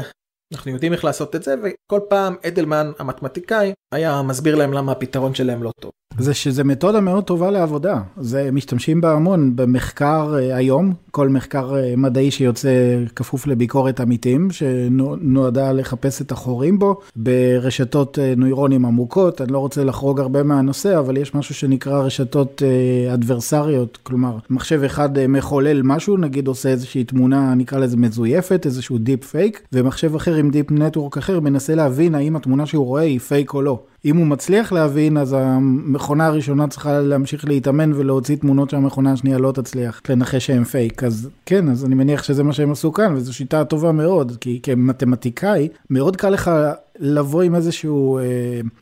אנחנו יודעים איך לעשות את זה, וכל פעם אדלמן המתמטיקאי היה מסביר להם למה הפתרון שלהם לא טוב. זה שזה מתודה מאוד טובה לעבודה, זה משתמשים בה המון במחקר אה, היום, כל מחקר אה, מדעי שיוצא כפוף לביקורת עמיתים, שנועדה לחפש את החורים בו, ברשתות אה, נוירונים עמוקות, אני לא רוצה לחרוג הרבה מהנושא, אבל יש משהו שנקרא רשתות אדברסריות, כלומר, מחשב אחד מחולל משהו, נגיד עושה איזושהי תמונה, נקרא לזה מזויפת, איזשהו דיפ פייק, ומחשב אחר עם deep network אחר מנסה להבין האם התמונה שהוא רואה היא פייק או לא. אם הוא מצליח להבין, אז המכונה הראשונה צריכה להמשיך להתאמן ולהוציא תמונות שהמכונה השנייה לא תצליח לנחש שהם פייק. אז כן, אז אני מניח שזה מה שהם עשו כאן, וזו שיטה טובה מאוד, כי כמתמטיקאי, מאוד קל לך לבוא עם איזשהו, אה,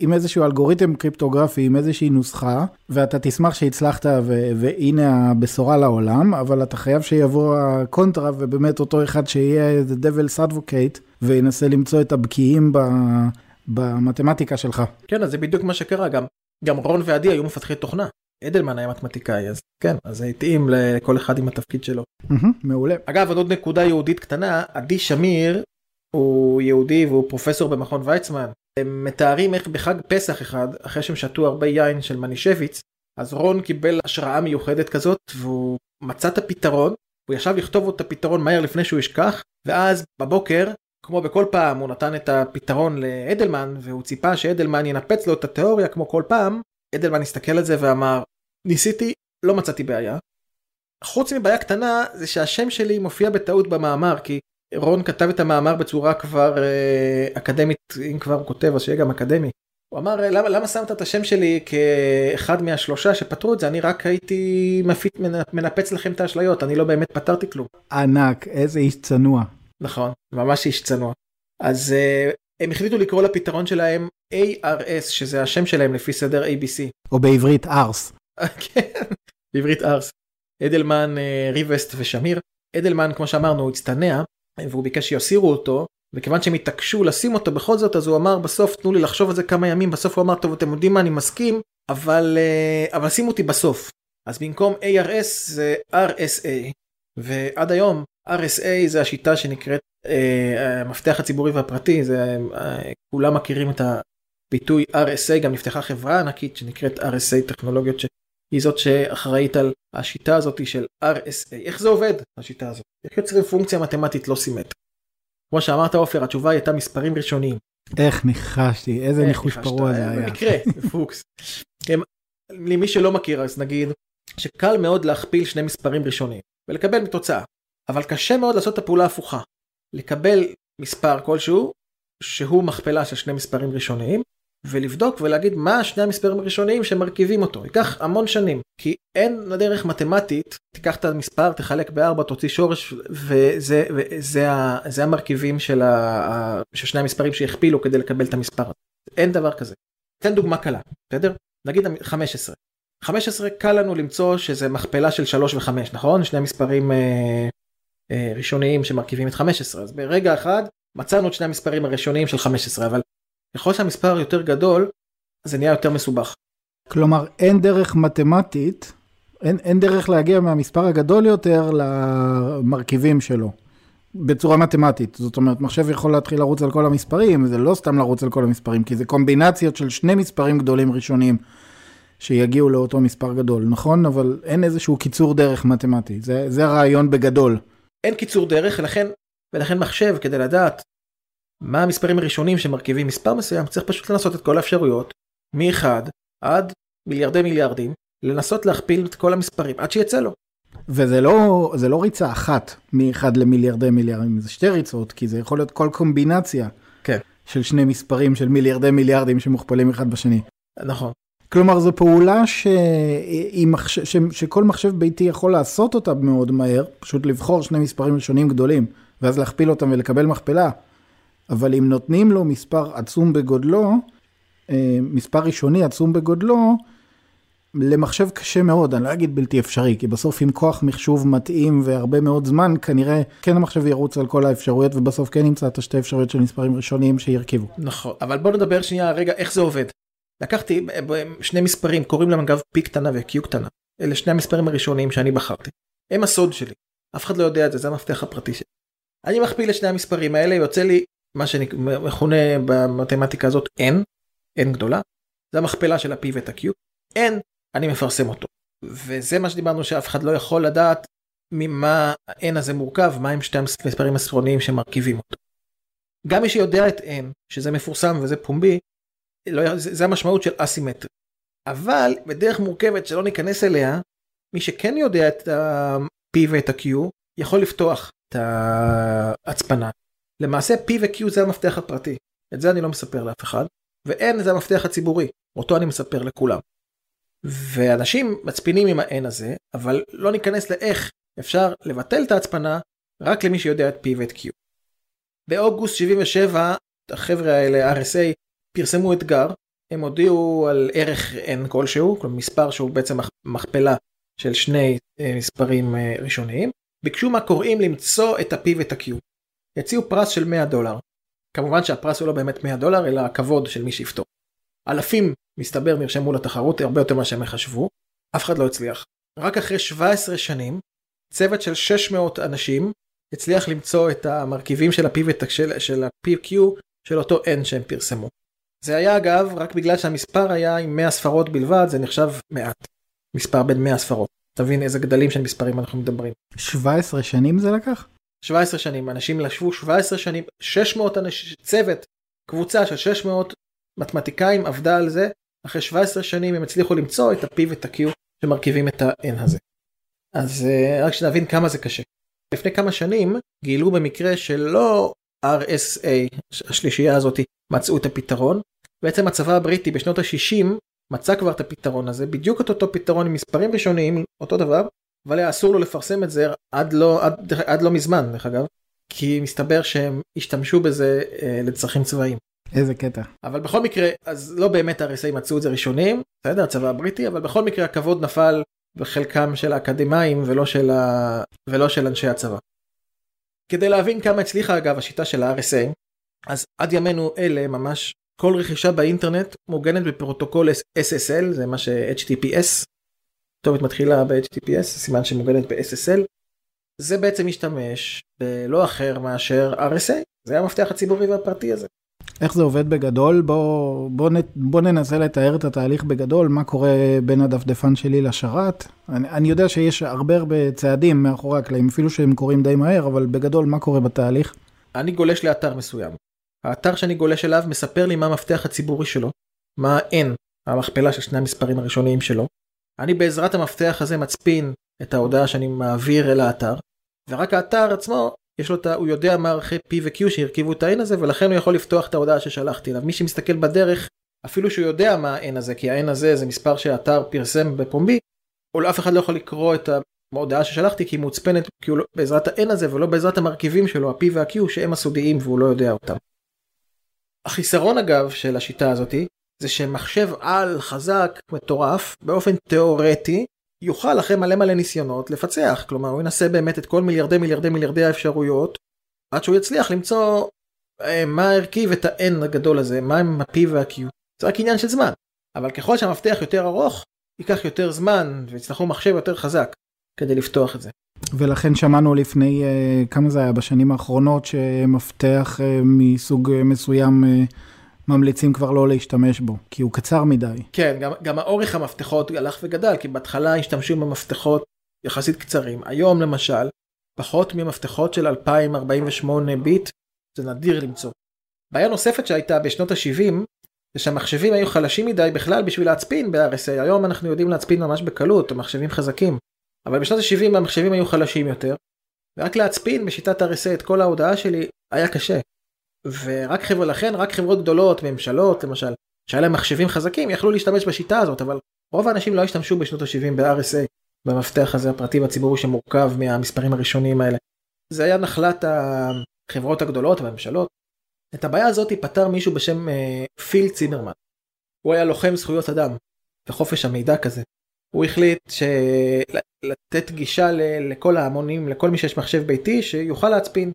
עם איזשהו אלגוריתם קריפטוגרפי, עם איזושהי נוסחה, ואתה תשמח שהצלחת ו- והנה הבשורה לעולם, אבל אתה חייב שיבוא הקונטרה ובאמת אותו אחד שיהיה the devil's advocate וינסה למצוא את הבקיעים. במתמטיקה שלך. כן, אז זה בדיוק מה שקרה, גם, גם רון ועדי היו מפתחי תוכנה. אדלמן היה מתמטיקאי, אז כן, אז זה התאים לכל אחד עם התפקיד שלו. מעולה. אגב, עוד נקודה יהודית קטנה, עדי שמיר הוא יהודי והוא פרופסור במכון ויצמן. הם מתארים איך בחג פסח אחד, אחרי שהם שתו הרבה יין של מנישביץ, אז רון קיבל השראה מיוחדת כזאת, והוא מצא את הפתרון, הוא ישב לכתוב את הפתרון מהר לפני שהוא ישכח, ואז בבוקר כמו בכל פעם הוא נתן את הפתרון לאדלמן והוא ציפה שאדלמן ינפץ לו את התיאוריה כמו כל פעם, אדלמן הסתכל על זה ואמר ניסיתי, לא מצאתי בעיה. חוץ מבעיה קטנה זה שהשם שלי מופיע בטעות במאמר כי רון כתב את המאמר בצורה כבר אה, אקדמית, אם כבר הוא כותב אז שיהיה גם אקדמי. הוא אמר למה, למה שמת את השם שלי כאחד מהשלושה שפתרו את זה אני רק הייתי מפיץ מנפץ לכם את האשליות אני לא באמת פתרתי כלום. ענק איזה איש צנוע. נכון, ממש איש צנוע. אז uh, הם החליטו לקרוא לפתרון שלהם ARS, שזה השם שלהם לפי סדר ABC. או בעברית ארס. כן, בעברית ארס. אדלמן, uh, ריבסט ושמיר. אדלמן, כמו שאמרנו, הצטנע, והוא ביקש שיסירו אותו, וכיוון שהם התעקשו לשים אותו בכל זאת, אז הוא אמר בסוף, תנו לי לחשוב על זה כמה ימים, בסוף הוא אמר, טוב, אתם יודעים מה, אני מסכים, אבל, uh, אבל שימו אותי בסוף. אז במקום ARS זה RSA, ועד היום RSA זה השיטה שנקראת אה, המפתח הציבורי והפרטי, זה, אה, כולם מכירים את הביטוי RSA, גם נפתחה חברה ענקית שנקראת RSA טכנולוגיות שהיא זאת שאחראית על השיטה הזאת של RSA. איך זה עובד השיטה הזאת? איך יוצרים פונקציה מתמטית לא סימטרית? כמו שאמרת עופר התשובה הייתה מספרים ראשוניים. איך ניחשתי איזה ניחוש פרוע זה היה. במקרה, פוקס. למי שלא מכיר אז נגיד שקל מאוד להכפיל שני מספרים ראשוניים ולקבל מתוצאה. אבל קשה מאוד לעשות את הפעולה ההפוכה. לקבל מספר כלשהו שהוא מכפלה של שני מספרים ראשוניים ולבדוק ולהגיד מה שני המספרים הראשוניים שמרכיבים אותו. ייקח המון שנים, כי אין דרך מתמטית, תיקח את המספר, תחלק בארבע, תוציא שורש, וזה, וזה זה המרכיבים של, ה, של שני המספרים שהכפילו כדי לקבל את המספר. אין דבר כזה. תן דוגמה קלה, בסדר? נגיד 15. 15 קל לנו למצוא שזה מכפלה של 3 ו-5, נכון? שני מספרים אה, ראשוניים שמרכיבים את 15. אז ברגע אחד מצאנו את שני המספרים הראשוניים של 15, אבל ככל שהמספר יותר גדול, זה נהיה יותר מסובך. כלומר, אין דרך מתמטית, אין, אין דרך להגיע מהמספר הגדול יותר למרכיבים שלו. בצורה מתמטית, זאת אומרת מחשב יכול להתחיל לרוץ על כל המספרים, זה לא סתם לרוץ על כל המספרים, כי זה קומבינציות של שני מספרים גדולים ראשונים שיגיעו לאותו מספר גדול, נכון? אבל אין איזשהו קיצור דרך מתמטי, זה, זה הרעיון בגדול. אין קיצור דרך, ולכן, ולכן מחשב כדי לדעת מה המספרים הראשונים שמרכיבים מספר מסוים, צריך פשוט לנסות את כל האפשרויות, מ-1 עד מיליארדי מיליארדים, לנסות להכפיל את כל המספרים עד שיצא לו. וזה לא, זה לא ריצה אחת מ-1 למיליארדי מיליארדים, זה שתי ריצות, כי זה יכול להיות כל קומבינציה כן. של שני מספרים של מיליארדי מיליארדים שמוכפלים אחד בשני. נכון. כלומר זו פעולה ש... מחש... ש... שכל מחשב ביתי יכול לעשות אותה מאוד מהר, פשוט לבחור שני מספרים ראשונים גדולים, ואז להכפיל אותם ולקבל מכפלה. אבל אם נותנים לו מספר עצום בגודלו, אה, מספר ראשוני עצום בגודלו, למחשב קשה מאוד, אני לא אגיד בלתי אפשרי, כי בסוף עם כוח מחשוב מתאים והרבה מאוד זמן, כנראה כן המחשב ירוץ על כל האפשרויות, ובסוף כן ימצא את השתי אפשרויות של מספרים ראשוניים שירכיבו. נכון, אבל בוא נדבר שנייה רגע איך זה עובד. לקחתי שני מספרים, קוראים להם אגב P קטנה ו-Q קטנה. אלה שני המספרים הראשוניים שאני בחרתי. הם הסוד שלי. אף אחד לא יודע את זה, זה המפתח הפרטי שלי. אני מכפיל את שני המספרים האלה, יוצא לי מה שמכונה במתמטיקה הזאת n, n גדולה. זה המכפלה של ה-P ואת ה-Q. n אני מפרסם אותו. וזה מה שדיברנו שאף אחד לא יכול לדעת ממה ה-n הזה מורכב, מה הם שתי המספרים הספרוניים שמרכיבים אותו. גם מי שיודע את n, שזה מפורסם וזה פומבי, זה, זה המשמעות של אסימטרי. אבל בדרך מורכבת שלא ניכנס אליה, מי שכן יודע את ה-P ואת ה-Q, יכול לפתוח את ההצפנה. למעשה P ו-Q זה המפתח הפרטי, את זה אני לא מספר לאף אחד, ו-N זה המפתח הציבורי, אותו אני מספר לכולם. ואנשים מצפינים עם ה-N הזה, אבל לא ניכנס לאיך אפשר לבטל את ההצפנה רק למי שיודע את P ואת Q. באוגוסט 77 החבר'ה האלה RSA פרסמו אתגר, הם הודיעו על ערך n כלשהו, כלומר מספר שהוא בעצם מכפלה של שני אה, מספרים אה, ראשוניים, ביקשו מהקוראים למצוא את ה-P ואת ה-Q. יציעו פרס של 100 דולר. כמובן שהפרס הוא לא באמת 100 דולר, אלא הכבוד של מי שיפתור. אלפים, מסתבר, נרשמו לתחרות, הרבה יותר ממה שהם חשבו, אף אחד לא הצליח. רק אחרי 17 שנים, צוות של 600 אנשים הצליח למצוא את המרכיבים של ה-P של ה-PQ של אותו N שהם פרסמו. זה היה אגב רק בגלל שהמספר היה עם 100 ספרות בלבד זה נחשב מעט. מספר בין 100 ספרות. תבין איזה גדלים של מספרים אנחנו מדברים. 17 שנים זה לקח? 17 שנים אנשים לשבו 17 שנים 600 אנשים צוות קבוצה של 600 מתמטיקאים עבדה על זה אחרי 17 שנים הם הצליחו למצוא את ה-P ואת ה-Q שמרכיבים את ה-N הזה. אז uh, רק שנבין כמה זה קשה. לפני כמה שנים גילו במקרה שלא RSA השלישייה הזאת מצאו את הפתרון בעצם הצבא הבריטי בשנות ה-60 מצא כבר את הפתרון הזה, בדיוק את אותו פתרון עם מספרים ראשוניים, אותו דבר, אבל היה אסור לו לפרסם את זה עד לא, עד, עד לא מזמן, דרך אגב, כי מסתבר שהם השתמשו בזה אה, לצרכים צבאיים. איזה קטע. אבל בכל מקרה, אז לא באמת ה-RSA מצאו את זה ראשונים, בסדר, הצבא הבריטי, אבל בכל מקרה הכבוד נפל בחלקם של האקדמאים ולא של, ה... ולא של אנשי הצבא. כדי להבין כמה הצליחה אגב השיטה של ה-RSA, אז עד ימינו אלה ממש כל רכישה באינטרנט מוגנת בפרוטוקול SSL זה מה ש-HTTPS. כתובת מתחילה ב-HTTPS סימן שמוגנת ב-SSL. זה בעצם משתמש בלא אחר מאשר RSA זה המפתח הציבורי והפרטי הזה. איך זה עובד בגדול בוא בוא, בוא ננסה לתאר את התהליך בגדול מה קורה בין הדפדפן שלי לשרת אני, אני יודע שיש הרבה הרבה צעדים מאחורי הקלעים אפילו שהם קורים די מהר אבל בגדול מה קורה בתהליך. אני גולש לאתר מסוים האתר שאני גולש אליו מספר לי מה המפתח הציבורי שלו, מה ה-N, המכפלה של שני המספרים הראשוניים שלו. אני בעזרת המפתח הזה מצפין את ההודעה שאני מעביר אל האתר, ורק האתר עצמו, יש לו את ה... הוא יודע מה ערכי P ו-Q שהרכיבו את ה-N הזה, ולכן הוא יכול לפתוח את ההודעה ששלחתי אליו. מי שמסתכל בדרך אפילו שהוא יודע מה ה-N הזה, כי ה-N הזה זה מספר שהאתר פרסם בפומבי, או אף אחד לא יכול לקרוא את ההודעה ששלחתי כי היא מוצפנת לא, בעזרת ה-N הזה ולא בעזרת המרכיבים שלו, ה-P וה-Q שהם הסודיים והוא לא יודע אותם. החיסרון אגב של השיטה הזאתי זה שמחשב על חזק מטורף באופן תיאורטי יוכל אחרי מלא מלא ניסיונות לפצח. כלומר הוא ינסה באמת את כל מיליארדי מיליארדי מיליארדי האפשרויות עד שהוא יצליח למצוא אה, מה הרכיב את ה-N הגדול הזה מה עם ה-P וה-Q. זה רק עניין של זמן. אבל ככל שהמפתח יותר ארוך ייקח יותר זמן ויצטרכו מחשב יותר חזק כדי לפתוח את זה. ולכן שמענו לפני uh, כמה זה היה בשנים האחרונות שמפתח uh, מסוג uh, מסוים ממליצים כבר לא להשתמש בו כי הוא קצר מדי. כן גם, גם האורך המפתחות הלך וגדל כי בהתחלה השתמשו במפתחות יחסית קצרים היום למשל פחות ממפתחות של 2048 ביט זה נדיר למצוא. בעיה נוספת שהייתה בשנות ה-70 זה שהמחשבים היו חלשים מדי בכלל בשביל להצפין ב-RSA היום אנחנו יודעים להצפין ממש בקלות המחשבים חזקים אבל בשנות ה-70 המחשבים היו חלשים יותר ורק להצפין בשיטת RSA את כל ההודעה שלי היה קשה. ורק חבר'ה לכן רק חברות גדולות ממשלות למשל שהיה להם מחשבים חזקים יכלו להשתמש בשיטה הזאת אבל רוב האנשים לא השתמשו בשנות ה-70 ב-RSA במפתח הזה הפרטי והציבורי שמורכב מהמספרים הראשוניים האלה. זה היה נחלת החברות הגדולות והממשלות. את הבעיה הזאת פתר מישהו בשם אה, פיל צימרמן. הוא היה לוחם זכויות אדם וחופש המידע כזה. הוא החליט לתת גישה לכל ההמונים לכל מי שיש מחשב ביתי שיוכל להצפין.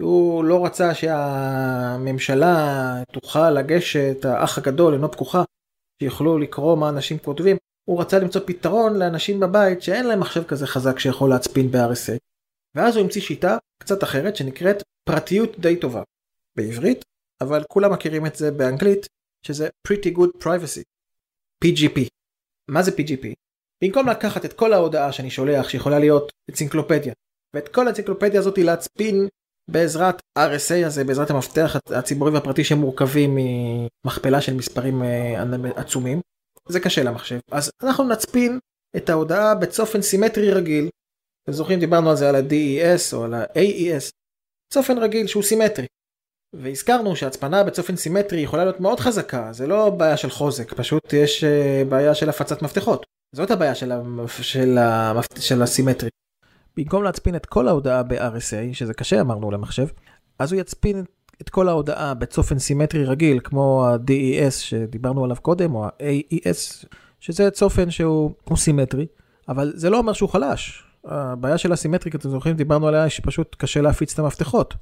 הוא לא רצה שהממשלה תוכל לגשת האח הגדול אינו פקוחה שיוכלו לקרוא מה אנשים כותבים הוא רצה למצוא פתרון לאנשים בבית שאין להם מחשב כזה חזק שיכול להצפין ב-RSA. ואז הוא המציא שיטה קצת אחרת שנקראת פרטיות די טובה. בעברית, אבל כולם מכירים את זה באנגלית, שזה Pretty Good Privacy. PGP. מה זה PGP? במקום לקחת את כל ההודעה שאני שולח שיכולה להיות אנציקלופדיה, ואת כל האנציקלופדיה הזאת להצפין בעזרת RSA הזה, בעזרת המפתח הציבורי והפרטי שמורכבים ממכפלה של מספרים אה, עצומים, זה קשה למחשב. אז אנחנו נצפין את ההודעה בצופן סימטרי רגיל. אתם זוכרים דיברנו על זה על ה-DES או על ה-AES. צופן רגיל שהוא סימטרי. והזכרנו שהצפנה בצופן סימטרי יכולה להיות מאוד חזקה, זה לא בעיה של חוזק, פשוט יש uh, בעיה של הפצת מפתחות. זאת הבעיה של, המפ... של, המפ... של הסימטרי. במקום להצפין את כל ההודעה ב-RSA, שזה קשה אמרנו למחשב, אז הוא יצפין את כל ההודעה בצופן סימטרי רגיל, כמו ה-DES שדיברנו עליו קודם, או ה-AES, שזה צופן שהוא סימטרי, אבל זה לא אומר שהוא חלש. הבעיה של הסימטרי, אתם זוכרים, דיברנו עליה, שפשוט קשה להפיץ את המפתחות.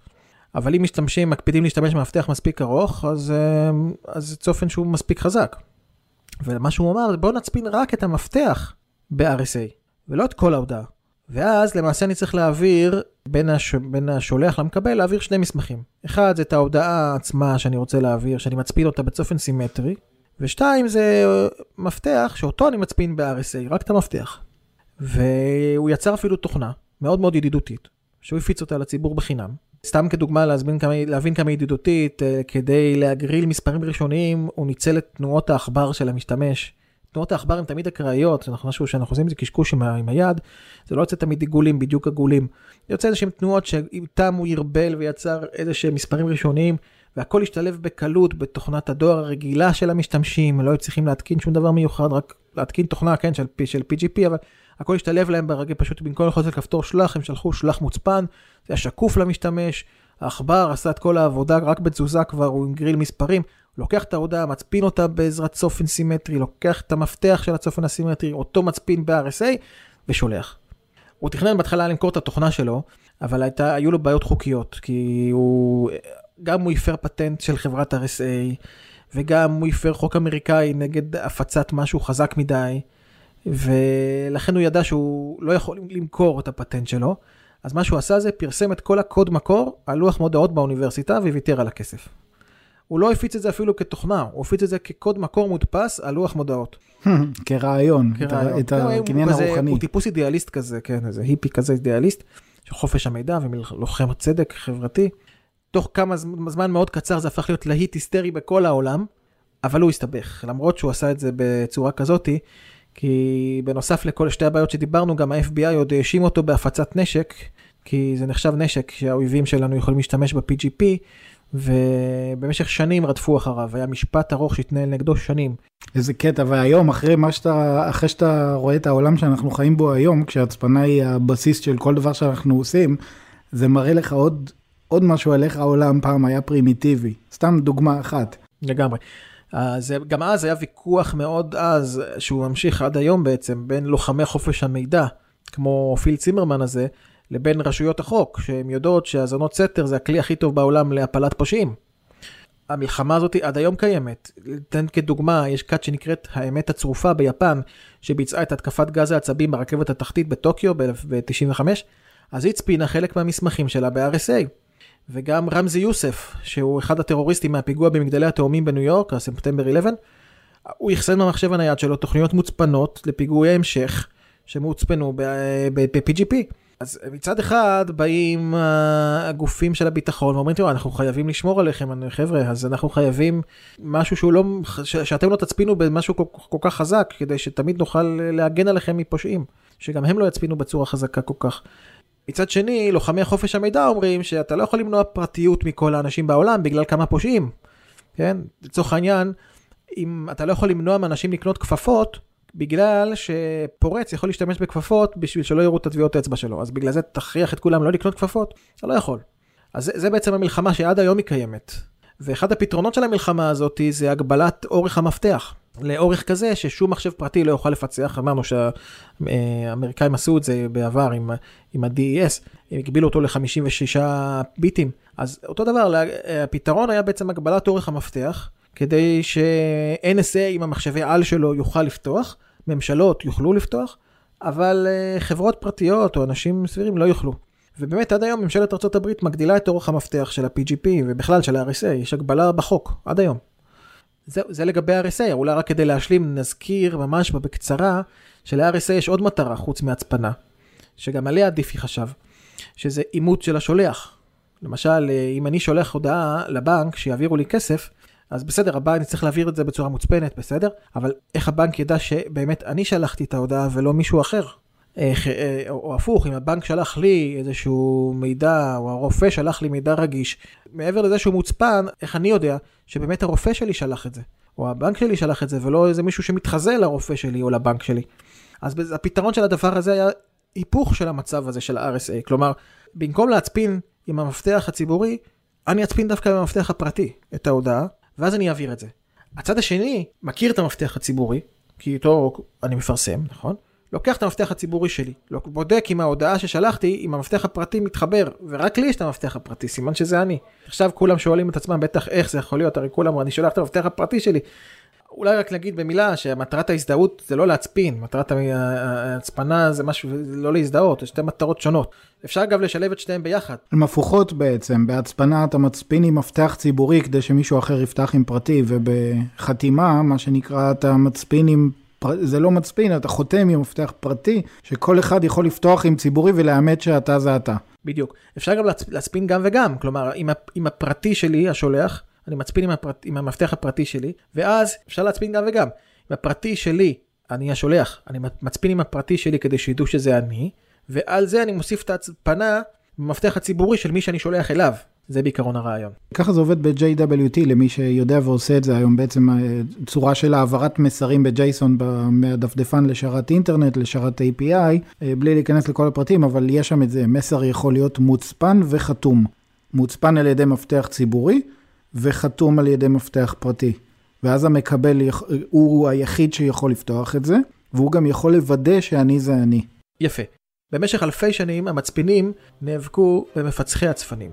אבל אם משתמשים, מקפידים להשתמש במפתח מספיק ארוך, אז, אה, אז צופן שהוא מספיק חזק. ומה שהוא אמר, בואו נצפין רק את המפתח ב-RSA, ולא את כל ההודעה. ואז למעשה אני צריך להעביר בין, הש... בין השולח למקבל, להעביר שני מסמכים. אחד זה את ההודעה עצמה שאני רוצה להעביר, שאני מצפין אותה בצופן סימטרי, ושתיים זה מפתח שאותו אני מצפין ב-RSA, רק את המפתח. והוא יצר אפילו תוכנה מאוד מאוד ידידותית, שהוא הפיץ אותה לציבור בחינם. סתם כדוגמה כמה, להבין כמה ידידותית, אה, כדי להגריל מספרים ראשוניים, הוא ניצל את תנועות העכבר של המשתמש. תנועות העכבר הן תמיד אקראיות, אנחנו משהו שאנחנו עושים זה קשקוש עם, עם היד, זה לא יוצא תמיד עיגולים, בדיוק עגולים. יוצא איזה שהם תנועות שאיתם הוא ירבל ויצר איזה שהם מספרים ראשוניים, והכל השתלב בקלות בתוכנת הדואר הרגילה של המשתמשים, לא היו צריכים להתקין שום דבר מיוחד, רק להתקין תוכנה, כן, של, של PGP, אבל הכל השתלב להם ברגיל, פשוט במקום ללחוץ על כפתור שלח, הם שלחו שלח מוצפן, זה היה שקוף למשתמש, העכבר עשה את כל העבודה, רק בתזוזה כבר הוא עם גריל מספרים, לוקח את ההודעה, מצפין אותה בעזרת צופן סימטרי, לוקח את המפתח של הצופן הסימטרי, אותו מצפין ב-RSA ושולח. הוא תכנן בהתחלה למכור את התוכנה שלו, אבל הייתה, היו לו בעיות חוקיות, כי הוא, גם הוא הפר פטנט של חברת RSA, וגם הוא הפר חוק אמריקאי נגד הפצת משהו חזק מדי, ולכן הוא ידע שהוא לא יכול למכור את הפטנט שלו. אז מה שהוא עשה זה פרסם את כל הקוד מקור על לוח מודעות באוניברסיטה וויתר על הכסף. הוא לא הפיץ את זה אפילו כתוכנה, הוא הפיץ את זה כקוד מקור מודפס על לוח מודעות. כרעיון, את הקניין הרוחני. הוא טיפוס אידיאליסט כזה, כן, איזה היפי כזה אידיאליסט, של חופש המידע ולוחם צדק חברתי. תוך כמה זמן מאוד קצר זה הפך להיות להיט היסטרי בכל העולם, אבל הוא הסתבך, למרות שהוא עשה את זה בצורה כזאתי, כי בנוסף לכל שתי הבעיות שדיברנו, גם ה-FBI עוד האשים אותו בהפצת נשק, כי זה נחשב נשק שהאויבים שלנו יכולים להשתמש ב-PGP, ובמשך שנים רדפו אחריו, היה משפט ארוך שהתנהל נגדו שנים. איזה קטע, והיום אחרי מה שאתה, אחרי שאתה רואה את העולם שאנחנו חיים בו היום, כשהצפנה היא הבסיס של כל דבר שאנחנו עושים, זה מראה לך עוד, עוד משהו על איך העולם פעם היה פרימיטיבי. סתם דוגמה אחת. לגמרי. אז גם אז היה ויכוח מאוד עז, שהוא ממשיך עד היום בעצם, בין לוחמי חופש המידע, כמו פיל צימרמן הזה, לבין רשויות החוק, שהן יודעות שהאזנות סתר זה הכלי הכי טוב בעולם להפלת פושעים. המלחמה הזאת עד היום קיימת. אתן כדוגמה, יש כת שנקראת האמת הצרופה ביפן, שביצעה את התקפת גז העצבים ברכבת התחתית בטוקיו ב-95, אז היא הצפינה חלק מהמסמכים שלה ב-RSA. וגם רמזי יוסף, שהוא אחד הטרוריסטים מהפיגוע במגדלי התאומים בניו יורק, הספטמבר 11, הוא אחסן במחשב הנייד שלו תוכניות מוצפנות לפיגועי המשך שמוצפנו ב-PGP. אז מצד אחד באים הגופים של הביטחון ואומרים תראו אנחנו חייבים לשמור עליכם חבר'ה אז אנחנו חייבים משהו שהוא לא שאתם לא תצפינו במשהו כל, כל כך חזק כדי שתמיד נוכל להגן עליכם מפושעים שגם הם לא יצפינו בצורה חזקה כל כך. מצד שני לוחמי חופש המידע אומרים שאתה לא יכול למנוע פרטיות מכל האנשים בעולם בגלל כמה פושעים. כן לצורך העניין אם אתה לא יכול למנוע מאנשים לקנות כפפות בגלל שפורץ יכול להשתמש בכפפות בשביל שלא יראו את הטביעות האצבע שלו, אז בגלל זה תכריח את כולם לא לקנות כפפות? אתה לא יכול. אז זה, זה בעצם המלחמה שעד היום היא קיימת. ואחד הפתרונות של המלחמה הזאת זה הגבלת אורך המפתח. לאורך כזה ששום מחשב פרטי לא יוכל לפצח, אמרנו שהאמריקאים עשו את זה בעבר עם, עם ה-DES, הם הגבילו אותו ל-56 ביטים. אז אותו דבר, הפתרון היה בעצם הגבלת אורך המפתח, כדי ש-NSA עם המחשבי על שלו יוכל לפתוח, ממשלות יוכלו לפתוח, אבל uh, חברות פרטיות או אנשים סבירים לא יוכלו. ובאמת עד היום ממשלת ארה"ב מגדילה את אורך המפתח של ה-PGP ובכלל של ה-RSA, יש הגבלה בחוק, עד היום. זה, זה לגבי ה-RSA, אולי רק כדי להשלים נזכיר ממש בקצרה של-RSA יש עוד מטרה חוץ מהצפנה, שגם עליה עדיף חשב, שזה אימות של השולח. למשל, אה, אם אני שולח הודעה לבנק שיעבירו לי כסף, אז בסדר, הבנק צריך להעביר את זה בצורה מוצפנת, בסדר? אבל איך הבנק ידע שבאמת אני שלחתי את ההודעה ולא מישהו אחר? איך, אה, או, הפוך, אם הבנק שלח לי איזשהו מידע, או הרופא שלח לי מידע רגיש, מעבר לזה שהוא מוצפן, איך אני יודע שבאמת הרופא שלי שלח את זה, או הבנק שלי שלח את זה, ולא איזה מישהו שמתחזה לרופא שלי או לבנק שלי. אז הפתרון של הדבר הזה היה היפוך של המצב הזה של ה-RSA, כלומר, במקום להצפין עם המפתח הציבורי, אני אצפין דווקא במפתח הפרטי את ההודעה, ואז אני אעביר את זה. הצד השני מכיר את המפתח הציבורי, כי איתו אני מפרסם, נכון? לוקח את המפתח הציבורי שלי, בודק אם ההודעה ששלחתי, אם המפתח הפרטי מתחבר, ורק לי יש את המפתח הפרטי, סימן שזה אני. עכשיו כולם שואלים את עצמם בטח איך זה יכול להיות, הרי כולם, אני שולח את המפתח הפרטי שלי, אולי רק להגיד במילה שמטרת ההזדהות זה לא להצפין, מטרת ההצפנה זה משהו, לא להזדהות, זה שתי מטרות שונות. אפשר אגב לשלב את שתיהם ביחד. הן הפוכות בעצם, בהצפנה אתה מצפין עם מפתח ציבורי כדי שמישהו אחר יפתח עם פרטי, ובחתימה, מה שנקרא, אתה מצפין עם... זה לא מצפין, אתה חותם עם מפתח פרטי, שכל אחד יכול לפתוח עם ציבורי ולאמת שאתה זה אתה. בדיוק. אפשר גם להצפין גם וגם, כלומר, עם הפרטי שלי, השולח, אני מצפין עם, הפרט, עם המפתח הפרטי שלי, ואז אפשר להצפין גם וגם. עם הפרטי שלי, אני השולח, אני מצפין עם הפרטי שלי כדי שידעו שזה אני, ועל זה אני מוסיף את ההצפנה במפתח הציבורי של מי שאני שולח אליו. זה בעיקרון הרעיון. ככה זה עובד ב-JWT, למי שיודע ועושה את זה היום, בעצם אה, צורה של העברת מסרים בג'ייסון מהדפדפן לשרת אינטרנט, לשרת API, אה, בלי להיכנס לכל הפרטים, אבל יש שם את זה, מסר יכול להיות מוצפן וחתום. מוצפן על ידי מפתח ציבורי, וחתום על ידי מפתח פרטי. ואז המקבל הוא היחיד שיכול לפתוח את זה, והוא גם יכול לוודא שאני זה אני. יפה. במשך אלפי שנים המצפינים נאבקו במפצחי הצפנים.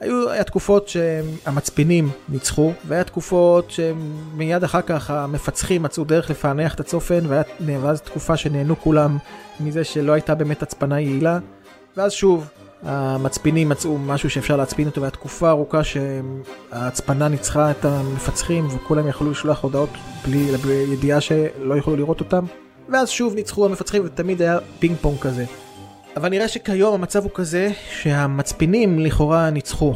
היו, היה תקופות שהמצפינים ניצחו, והיה תקופות שמיד אחר כך המפצחים מצאו דרך לפענח את הצופן, ואז תקופה שנהנו כולם מזה שלא הייתה באמת הצפנה יעילה, ואז שוב, המצפינים מצאו משהו שאפשר להצפין אותו, והיה תקופה ארוכה שההצפנה ניצחה את המפצחים וכולם יכלו לשלוח הודעות בלי, בלי ידיעה שלא יכולו לראות אותם. ואז שוב ניצחו המפצחים ותמיד היה פינג פונג כזה. אבל נראה שכיום המצב הוא כזה שהמצפינים לכאורה ניצחו.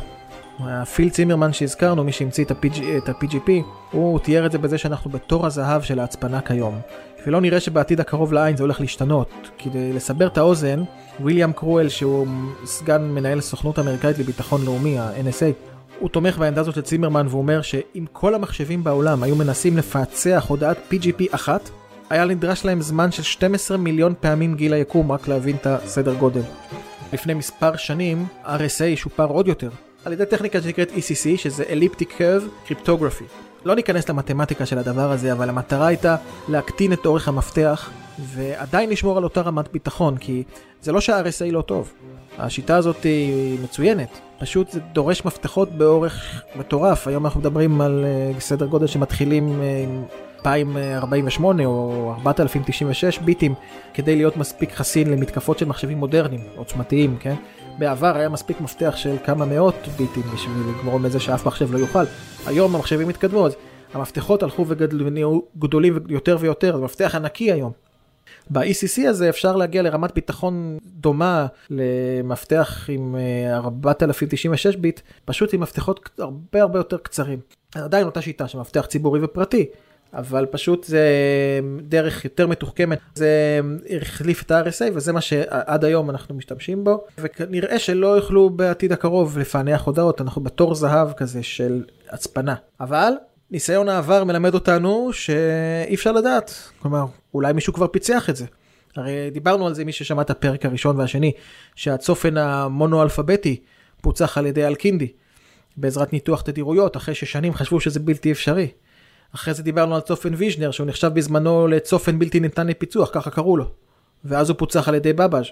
פיל צימרמן שהזכרנו, מי שהמציא את, ה-PG, את ה-PGP, הוא תיאר את זה בזה שאנחנו בתור הזהב של ההצפנה כיום. ולא נראה שבעתיד הקרוב לעין זה הולך להשתנות. כדי לסבר את האוזן, ויליאם קרואל שהוא סגן מנהל הסוכנות האמריקאית לביטחון לאומי, ה-NSA, הוא תומך בעמדה הזאת של צימרמן ואומר שאם כל המחשבים בעולם היו מנסים לפצח הודעת PGP אחת, היה נדרש להם זמן של 12 מיליון פעמים גיל היקום רק להבין את הסדר גודל. לפני מספר שנים RSA שופר עוד יותר, על ידי טכניקה שנקראת ECC שזה Elliptic Curve Cryptography. לא ניכנס למתמטיקה של הדבר הזה, אבל המטרה הייתה להקטין את אורך המפתח ועדיין לשמור על אותה רמת ביטחון, כי זה לא שה-RSA לא טוב. השיטה הזאת היא מצוינת, פשוט זה דורש מפתחות באורך מטורף. היום אנחנו מדברים על uh, סדר גודל שמתחילים uh, עם 2048 או 4096 ביטים כדי להיות מספיק חסין למתקפות של מחשבים מודרניים, עוצמתיים, כן? בעבר היה מספיק מפתח של כמה מאות ביטים בשביל לגמור מזה שאף מחשב לא יוכל. היום המחשבים התקדמו, אז המפתחות הלכו ונהיו גדולים יותר ויותר, זה מפתח ענקי היום. ב-ECC הזה אפשר להגיע לרמת ביטחון דומה למפתח עם 4096 אה, ביט, פשוט עם מפתחות הרבה הרבה יותר קצרים. עדיין אותה שיטה של מפתח ציבורי ופרטי, אבל פשוט זה דרך יותר מתוחכמת, זה החליף את ה-RSA וזה מה שעד היום אנחנו משתמשים בו, וכנראה שלא יוכלו בעתיד הקרוב לפענח הודעות, אנחנו בתור זהב כזה של הצפנה. אבל ניסיון העבר מלמד אותנו שאי אפשר לדעת, כלומר אולי מישהו כבר פיצח את זה. הרי דיברנו על זה מי ששמע את הפרק הראשון והשני, שהצופן המונו-אלפביתי פוצח על ידי אלקינדי בעזרת ניתוח תדירויות, אחרי ששנים חשבו שזה בלתי אפשרי. אחרי זה דיברנו על צופן ויז'נר, שהוא נחשב בזמנו לצופן בלתי ניתן לפיצוח, ככה קראו לו. ואז הוא פוצח על ידי בבאז'.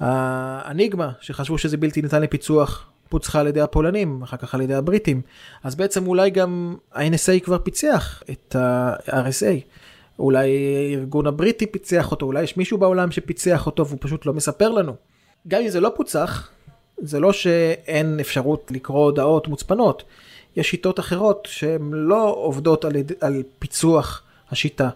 האניגמה, שחשבו שזה בלתי ניתן לפיצוח, פוצחה על ידי הפולנים, אחר כך על ידי הבריטים. אז בעצם אולי גם ה-NSA כבר פיצח את ה-RSA. אולי הארגון הבריטי פיצח אותו, אולי יש מישהו בעולם שפיצח אותו והוא פשוט לא מספר לנו. גם אם זה לא פוצח, זה לא שאין אפשרות לקרוא הודעות מוצפנות. יש שיטות אחרות שהן לא עובדות על, על פיצוח השיטה.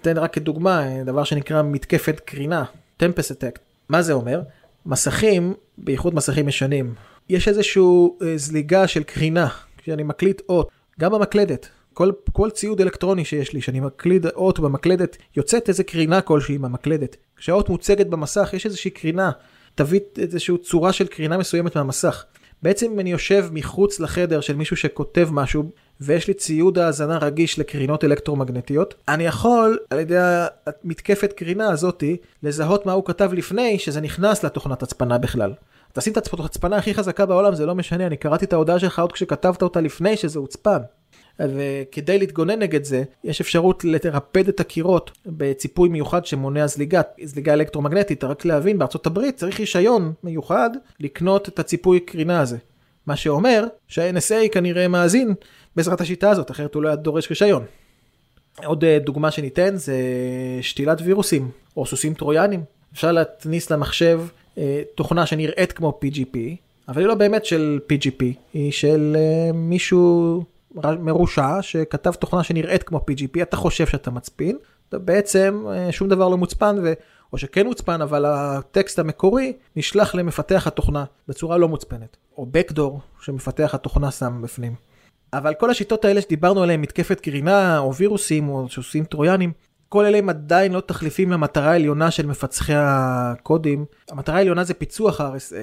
אתן רק כדוגמה, דבר שנקרא מתקפת קרינה, טמפס אטקט. מה זה אומר? מסכים, בייחוד מסכים ישנים, יש איזושהי אה, זליגה של קרינה, כשאני מקליט אות, גם במקלדת. כל, כל ציוד אלקטרוני שיש לי, שאני מקליד אות במקלדת, יוצאת איזה קרינה כלשהי במקלדת. כשהאות מוצגת במסך, יש איזושהי קרינה, תביא איזושהי צורה של קרינה מסוימת מהמסך. בעצם אם אני יושב מחוץ לחדר של מישהו שכותב משהו, ויש לי ציוד האזנה רגיש לקרינות אלקטרומגנטיות, אני יכול על ידי המתקפת קרינה הזאתי לזהות מה הוא כתב לפני שזה נכנס לתוכנת הצפנה בכלל. תשים את הצפנה הכי חזקה בעולם זה לא משנה אני קראתי את ההודעה שלך עוד כשכתבת אותה לפני שזה הוצפן. וכדי להתגונן נגד זה, יש אפשרות לרפד את הקירות בציפוי מיוחד שמונע זליגה, זליגה אלקטרומגנטית. רק להבין, בארצות הברית צריך רישיון מיוחד לקנות את הציפוי קרינה הזה. מה שאומר שה-NSA כנראה מאזין בעזרת השיטה הזאת, אחרת הוא לא היה דורש רישיון. עוד אה, דוגמה שניתן זה שתילת וירוסים או סוסים טרויאנים. אפשר להכניס למחשב אה, תוכנה שנראית כמו PGP, אבל היא לא באמת של PGP, היא של אה, מישהו מרושע שכתב תוכנה שנראית כמו PGP, אתה חושב שאתה מצפין, בעצם אה, שום דבר לא מוצפן, ו... או שכן מוצפן, אבל הטקסט המקורי נשלח למפתח התוכנה בצורה לא מוצפנת. או Backdoor שמפתח התוכנה שם בפנים. אבל כל השיטות האלה שדיברנו עליהן, מתקפת קרינה, או וירוסים, או סוסים טרויאנים, כל אלה הם עדיין לא תחליפים למטרה העליונה של מפצחי הקודים. המטרה העליונה זה פיצוח RSA.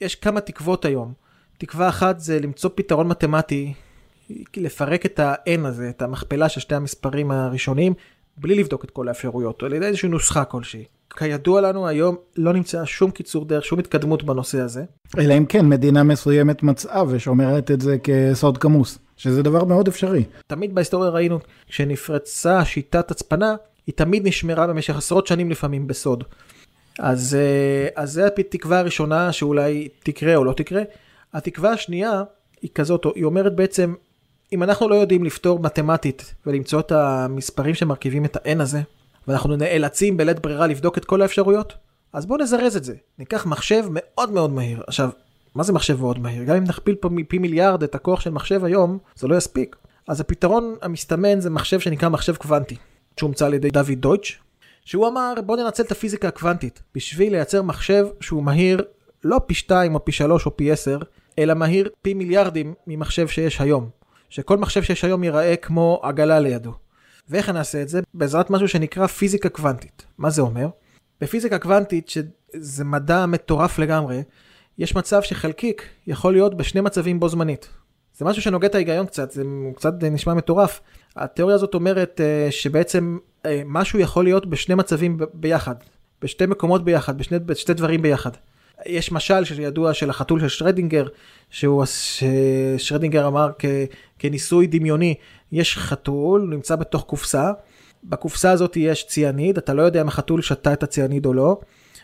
יש כמה תקוות היום. תקווה אחת זה למצוא פתרון מתמטי לפרק את ה-n הזה, את המכפלה של שתי המספרים הראשוניים, בלי לבדוק את כל האפשרויות, על ידי איזושהי נוסחה כלשהי. כידוע לנו היום לא נמצא שום קיצור דרך, שום התקדמות בנושא הזה. אלא אם כן מדינה מסוימת מצאה ושומרת את זה כסוד כמוס, שזה דבר מאוד אפשרי. תמיד בהיסטוריה ראינו, כשנפרצה שיטת הצפנה, היא תמיד נשמרה במשך עשרות שנים לפעמים בסוד. אז, אה, אז זה התקווה הראשונה שאולי תקרה או לא תקרה. התקווה השנייה היא כזאת, היא אומרת בעצם אם אנחנו לא יודעים לפתור מתמטית ולמצוא את המספרים שמרכיבים את ה-n הזה, ואנחנו נאלצים בלית ברירה לבדוק את כל האפשרויות, אז בואו נזרז את זה. ניקח מחשב מאוד מאוד מהיר. עכשיו, מה זה מחשב מאוד מהיר? גם אם נכפיל פה מפי מיליארד את הכוח של מחשב היום, זה לא יספיק. אז הפתרון המסתמן זה מחשב שנקרא מחשב קוונטי, שהומצא על ידי דוד דויטש, שהוא אמר בוא ננצל את הפיזיקה הקוונטית בשביל לייצר מחשב שהוא מהיר לא פי 2 או פי 3 או פי 10, אלא מהיר פי מיליארדים ממחשב שיש היום. שכל מחשב שיש היום ייראה כמו עגלה לידו. ואיך נעשה את זה? בעזרת משהו שנקרא פיזיקה קוונטית. מה זה אומר? בפיזיקה קוונטית, שזה מדע מטורף לגמרי, יש מצב שחלקיק יכול להיות בשני מצבים בו זמנית. זה משהו שנוגד את ההיגיון קצת, זה קצת נשמע מטורף. התיאוריה הזאת אומרת uh, שבעצם uh, משהו יכול להיות בשני מצבים ביחד, בשתי מקומות ביחד, בשני, בשתי דברים ביחד. יש משל שידוע של החתול של שרדינגר, שהוא, ששרדינגר אמר כ, כניסוי דמיוני, יש חתול, נמצא בתוך קופסה, בקופסה הזאת יש ציאניד, אתה לא יודע אם החתול שתה את הציאניד או לא,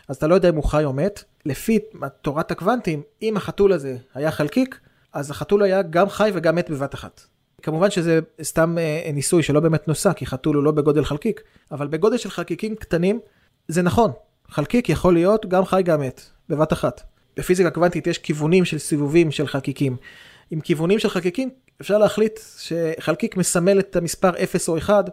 אז אתה לא יודע אם הוא חי או מת. לפי תורת הקוונטים, אם החתול הזה היה חלקיק, אז החתול היה גם חי וגם מת בבת אחת. כמובן שזה סתם אה, ניסוי שלא באמת נוסע, כי חתול הוא לא בגודל חלקיק, אבל בגודל של חלקיקים קטנים, זה נכון. חלקיק יכול להיות גם חי גם מת, בבת אחת. בפיזיקה קוונטית יש כיוונים של סיבובים של חלקיקים. עם כיוונים של חלקיקים אפשר להחליט שחלקיק מסמל את המספר 0 או 1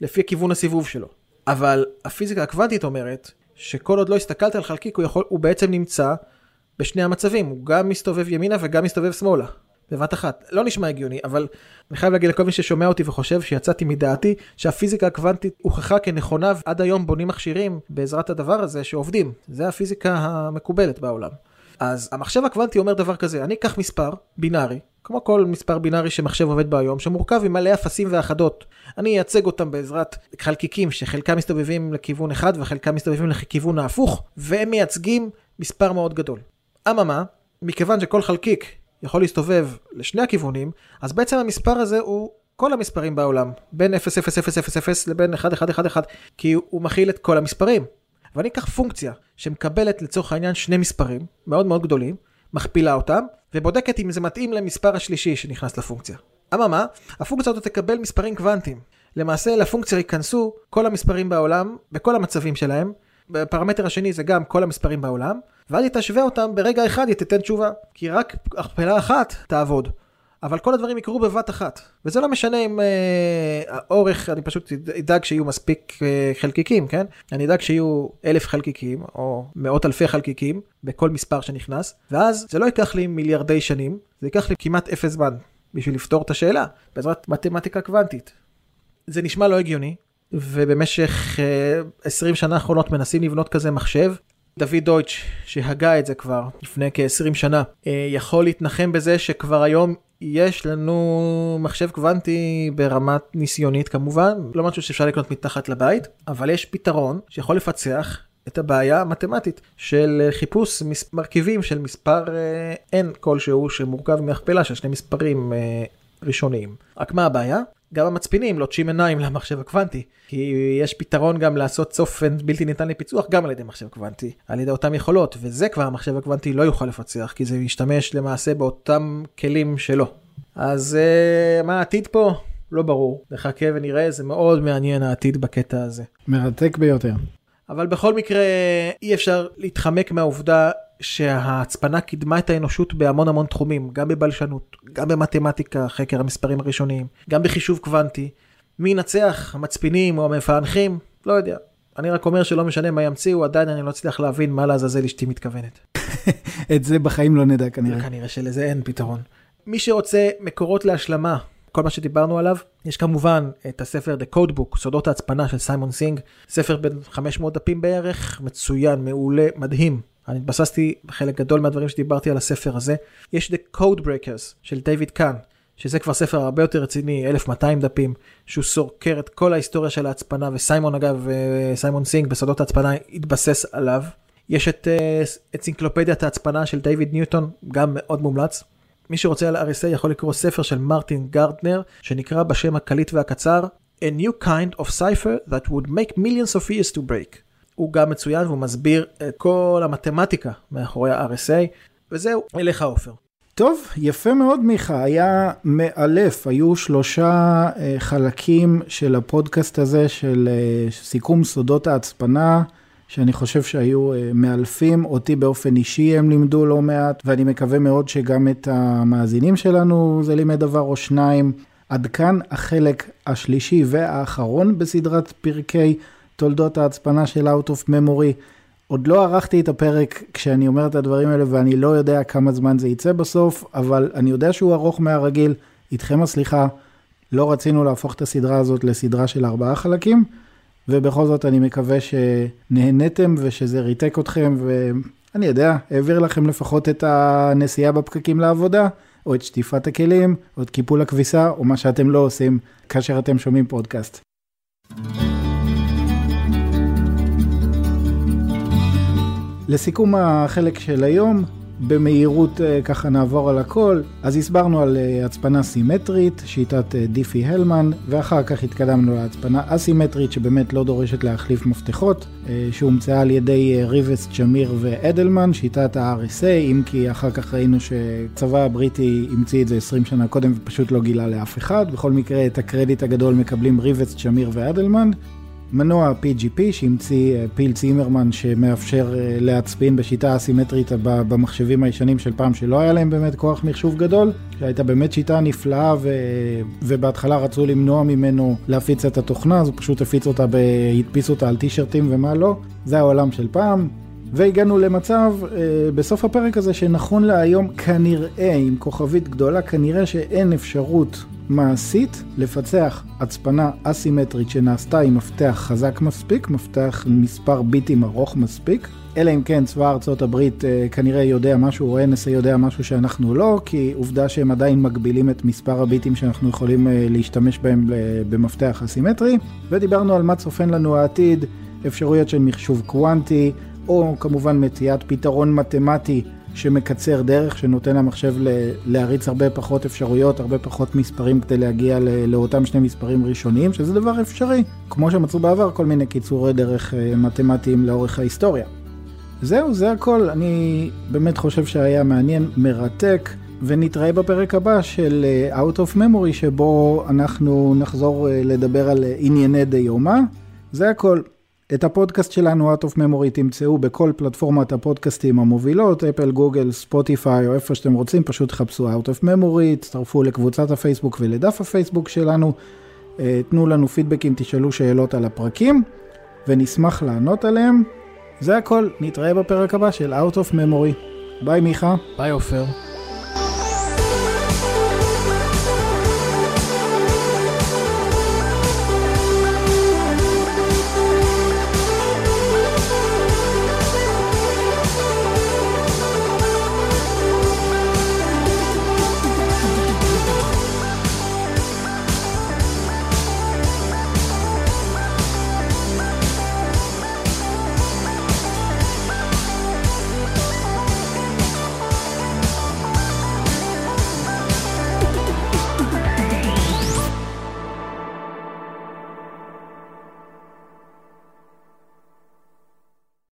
לפי כיוון הסיבוב שלו. אבל הפיזיקה הקוונטית אומרת שכל עוד לא הסתכלת על חלקיק הוא, יכול, הוא בעצם נמצא בשני המצבים, הוא גם מסתובב ימינה וגם מסתובב שמאלה. בבת אחת. לא נשמע הגיוני, אבל אני חייב להגיד לכל מי ששומע אותי וחושב שיצאתי מדעתי, שהפיזיקה הקוונטית הוכחה כנכונה, ועד היום בונים מכשירים בעזרת הדבר הזה שעובדים. זה הפיזיקה המקובלת בעולם. אז המחשב הקוונטי אומר דבר כזה, אני אקח מספר בינארי, כמו כל מספר בינארי שמחשב עובד בו היום, שמורכב עם מלא אפסים ואחדות. אני אייצג אותם בעזרת חלקיקים שחלקם מסתובבים לכיוון אחד וחלקם מסתובבים לכיוון ההפוך, והם מייצגים מספר מאוד גדול. אממה, מכיוון שכל חלקיק יכול להסתובב לשני הכיוונים, אז בעצם המספר הזה הוא כל המספרים בעולם, בין 0, 0, 0, 0, 0 לבין 1, 1, 1, 1, כי הוא מכיל את כל המספרים. ואני אקח פונקציה שמקבלת לצורך העניין שני מספרים מאוד מאוד גדולים, מכפילה אותם, ובודקת אם זה מתאים למספר השלישי שנכנס לפונקציה. אממה, הפונקציה הזאת תקבל מספרים קוונטיים. למעשה לפונקציה ייכנסו כל המספרים בעולם, בכל המצבים שלהם. בפרמטר השני זה גם כל המספרים בעולם, ואז היא תשווה אותם ברגע אחד היא תיתן תשובה. כי רק הכפלה אחת תעבוד. אבל כל הדברים יקרו בבת אחת. וזה לא משנה אם אה, האורך, אני פשוט אדאג שיהיו מספיק אה, חלקיקים, כן? אני אדאג שיהיו אלף חלקיקים, או מאות אלפי חלקיקים, בכל מספר שנכנס, ואז זה לא ייקח לי מיליארדי שנים, זה ייקח לי כמעט אפס זמן בשביל לפתור את השאלה, בעזרת מתמטיקה קוונטית. זה נשמע לא הגיוני, ובמשך אה, 20 שנה האחרונות מנסים לבנות כזה מחשב. דוד דויטש, שהגה את זה כבר לפני כ-20 שנה, אה, יכול להתנחם בזה שכבר היום יש לנו מחשב קוונטי ברמת ניסיונית כמובן, לא משהו שאפשר לקנות מתחת לבית, אבל יש פתרון שיכול לפצח את הבעיה המתמטית של חיפוש מרכיבים של מספר uh, n כלשהו שמורכב מהכפלה של שני מספרים uh, ראשוניים. רק מה הבעיה? גם המצפינים לוטשים עיניים למחשב הקוונטי, כי יש פתרון גם לעשות צופן בלתי ניתן לפיצוח גם על ידי מחשב קוונטי, על ידי אותם יכולות, וזה כבר המחשב הקוונטי לא יוכל לפצח, כי זה ישתמש למעשה באותם כלים שלו. אז uh, מה העתיד פה? לא ברור. נחכה ונראה, זה מאוד מעניין העתיד בקטע הזה. מרתק ביותר. אבל בכל מקרה אי אפשר להתחמק מהעובדה שההצפנה קידמה את האנושות בהמון המון תחומים, גם בבלשנות, גם במתמטיקה, חקר המספרים הראשוניים, גם בחישוב קוונטי. מי ינצח, המצפינים או המפענחים? לא יודע. אני רק אומר שלא משנה מה ימציאו, עדיין אני לא אצליח להבין מה לעזאזל אשתי מתכוונת. את זה בחיים לא נדע כנראה. כנראה שלזה אין פתרון. מי שרוצה מקורות להשלמה, כל מה שדיברנו עליו, יש כמובן את הספר The Code Book, סודות ההצפנה של סיימון סינג, ספר בין 500 דפים בערך, מצוין, מעולה, מדהים. אני התבססתי בחלק גדול מהדברים שדיברתי על הספר הזה. יש The Codebreakers של דיוויד קאן, שזה כבר ספר הרבה יותר רציני, 1200 דפים, שהוא סוקר את כל ההיסטוריה של ההצפנה, וסיימון אגב, סיימון סינג בסודות ההצפנה התבסס עליו. יש את אנציקלופדיית ההצפנה של דיוויד ניוטון, גם מאוד מומלץ. מי שרוצה על RSA יכול לקרוא ספר של מרטין גרדנר, שנקרא בשם הקליט והקצר, A New Kind of Cipher That Would Take Millions of Years to Break. הוא גם מצוין והוא מסביר את כל המתמטיקה מאחורי ה-RSA, וזהו, אליך עופר. טוב, יפה מאוד מיכה, היה מאלף, היו שלושה אה, חלקים של הפודקאסט הזה של אה, סיכום סודות ההצפנה, שאני חושב שהיו אה, מאלפים, אותי באופן אישי הם לימדו לא מעט, ואני מקווה מאוד שגם את המאזינים שלנו זה לימד דבר או שניים. עד כאן החלק השלישי והאחרון בסדרת פרקי תולדות ההצפנה של Out of Memory. עוד לא ערכתי את הפרק כשאני אומר את הדברים האלה ואני לא יודע כמה זמן זה יצא בסוף, אבל אני יודע שהוא ארוך מהרגיל, איתכם הסליחה, לא רצינו להפוך את הסדרה הזאת לסדרה של ארבעה חלקים, ובכל זאת אני מקווה שנהניתם ושזה ריתק אתכם, ואני יודע, העביר לכם לפחות את הנסיעה בפקקים לעבודה, או את שטיפת הכלים, או את קיפול הכביסה, או מה שאתם לא עושים כאשר אתם שומעים פודקאסט. לסיכום החלק של היום, במהירות אה, ככה נעבור על הכל. אז הסברנו על אה, הצפנה סימטרית, שיטת אה, דיפי הלמן, ואחר כך התקדמנו להצפנה אסימטרית שבאמת לא דורשת להחליף מפתחות, שהומצאה על ידי ריבס, צ'מיר ואדלמן, שיטת ה-RSA, אם כי אחר כך ראינו שצבא הבריטי המציא את זה 20 שנה קודם ופשוט לא גילה לאף אחד. בכל מקרה את הקרדיט הגדול מקבלים ריבס, צ'מיר ואדלמן. מנוע PGP שהמציא אה, פיל צימרמן שמאפשר אה, להצפין בשיטה אסימטרית במחשבים הישנים של פעם שלא היה להם באמת כוח מחשוב גדול, שהייתה באמת שיטה נפלאה ו... ובהתחלה רצו למנוע ממנו להפיץ את התוכנה אז הוא פשוט הפיץ אותה, ב... הדפיס אותה על טישרטים ומה לא, זה העולם של פעם. והגענו למצב אה, בסוף הפרק הזה שנכון להיום כנראה עם כוכבית גדולה כנראה שאין אפשרות מעשית לפצח הצפנה אסימטרית שנעשתה עם מפתח חזק מספיק, מפתח מספר ביטים ארוך מספיק. אלא אם כן צבא ארצות הברית אה, כנראה יודע משהו או NSA יודע משהו שאנחנו לא, כי עובדה שהם עדיין מגבילים את מספר הביטים שאנחנו יכולים אה, להשתמש בהם אה, במפתח אסימטרי. ודיברנו על מה צופן לנו העתיד, אפשרויות של מחשוב קוונטי, או כמובן מציאת פתרון מתמטי שמקצר דרך, שנותן למחשב להריץ הרבה פחות אפשרויות, הרבה פחות מספרים כדי להגיע לאותם שני מספרים ראשוניים, שזה דבר אפשרי, כמו שמצאו בעבר כל מיני קיצורי דרך אה, מתמטיים לאורך ההיסטוריה. זהו, זה הכל. אני באמת חושב שהיה מעניין, מרתק, ונתראה בפרק הבא של אה, Out of Memory, שבו אנחנו נחזור אה, לדבר על ענייני דיומא. זה הכל. את הפודקאסט שלנו, Out of Memory, תמצאו בכל פלטפורמת הפודקאסטים המובילות, אפל, גוגל, ספוטיפיי או איפה שאתם רוצים, פשוט חפשו Out of Memory, תצטרפו לקבוצת הפייסבוק ולדף הפייסבוק שלנו, אה, תנו לנו פידבקים, תשאלו שאלות על הפרקים, ונשמח לענות עליהם. זה הכל, נתראה בפרק הבא של Out of Memory. ביי מיכה. ביי עופר.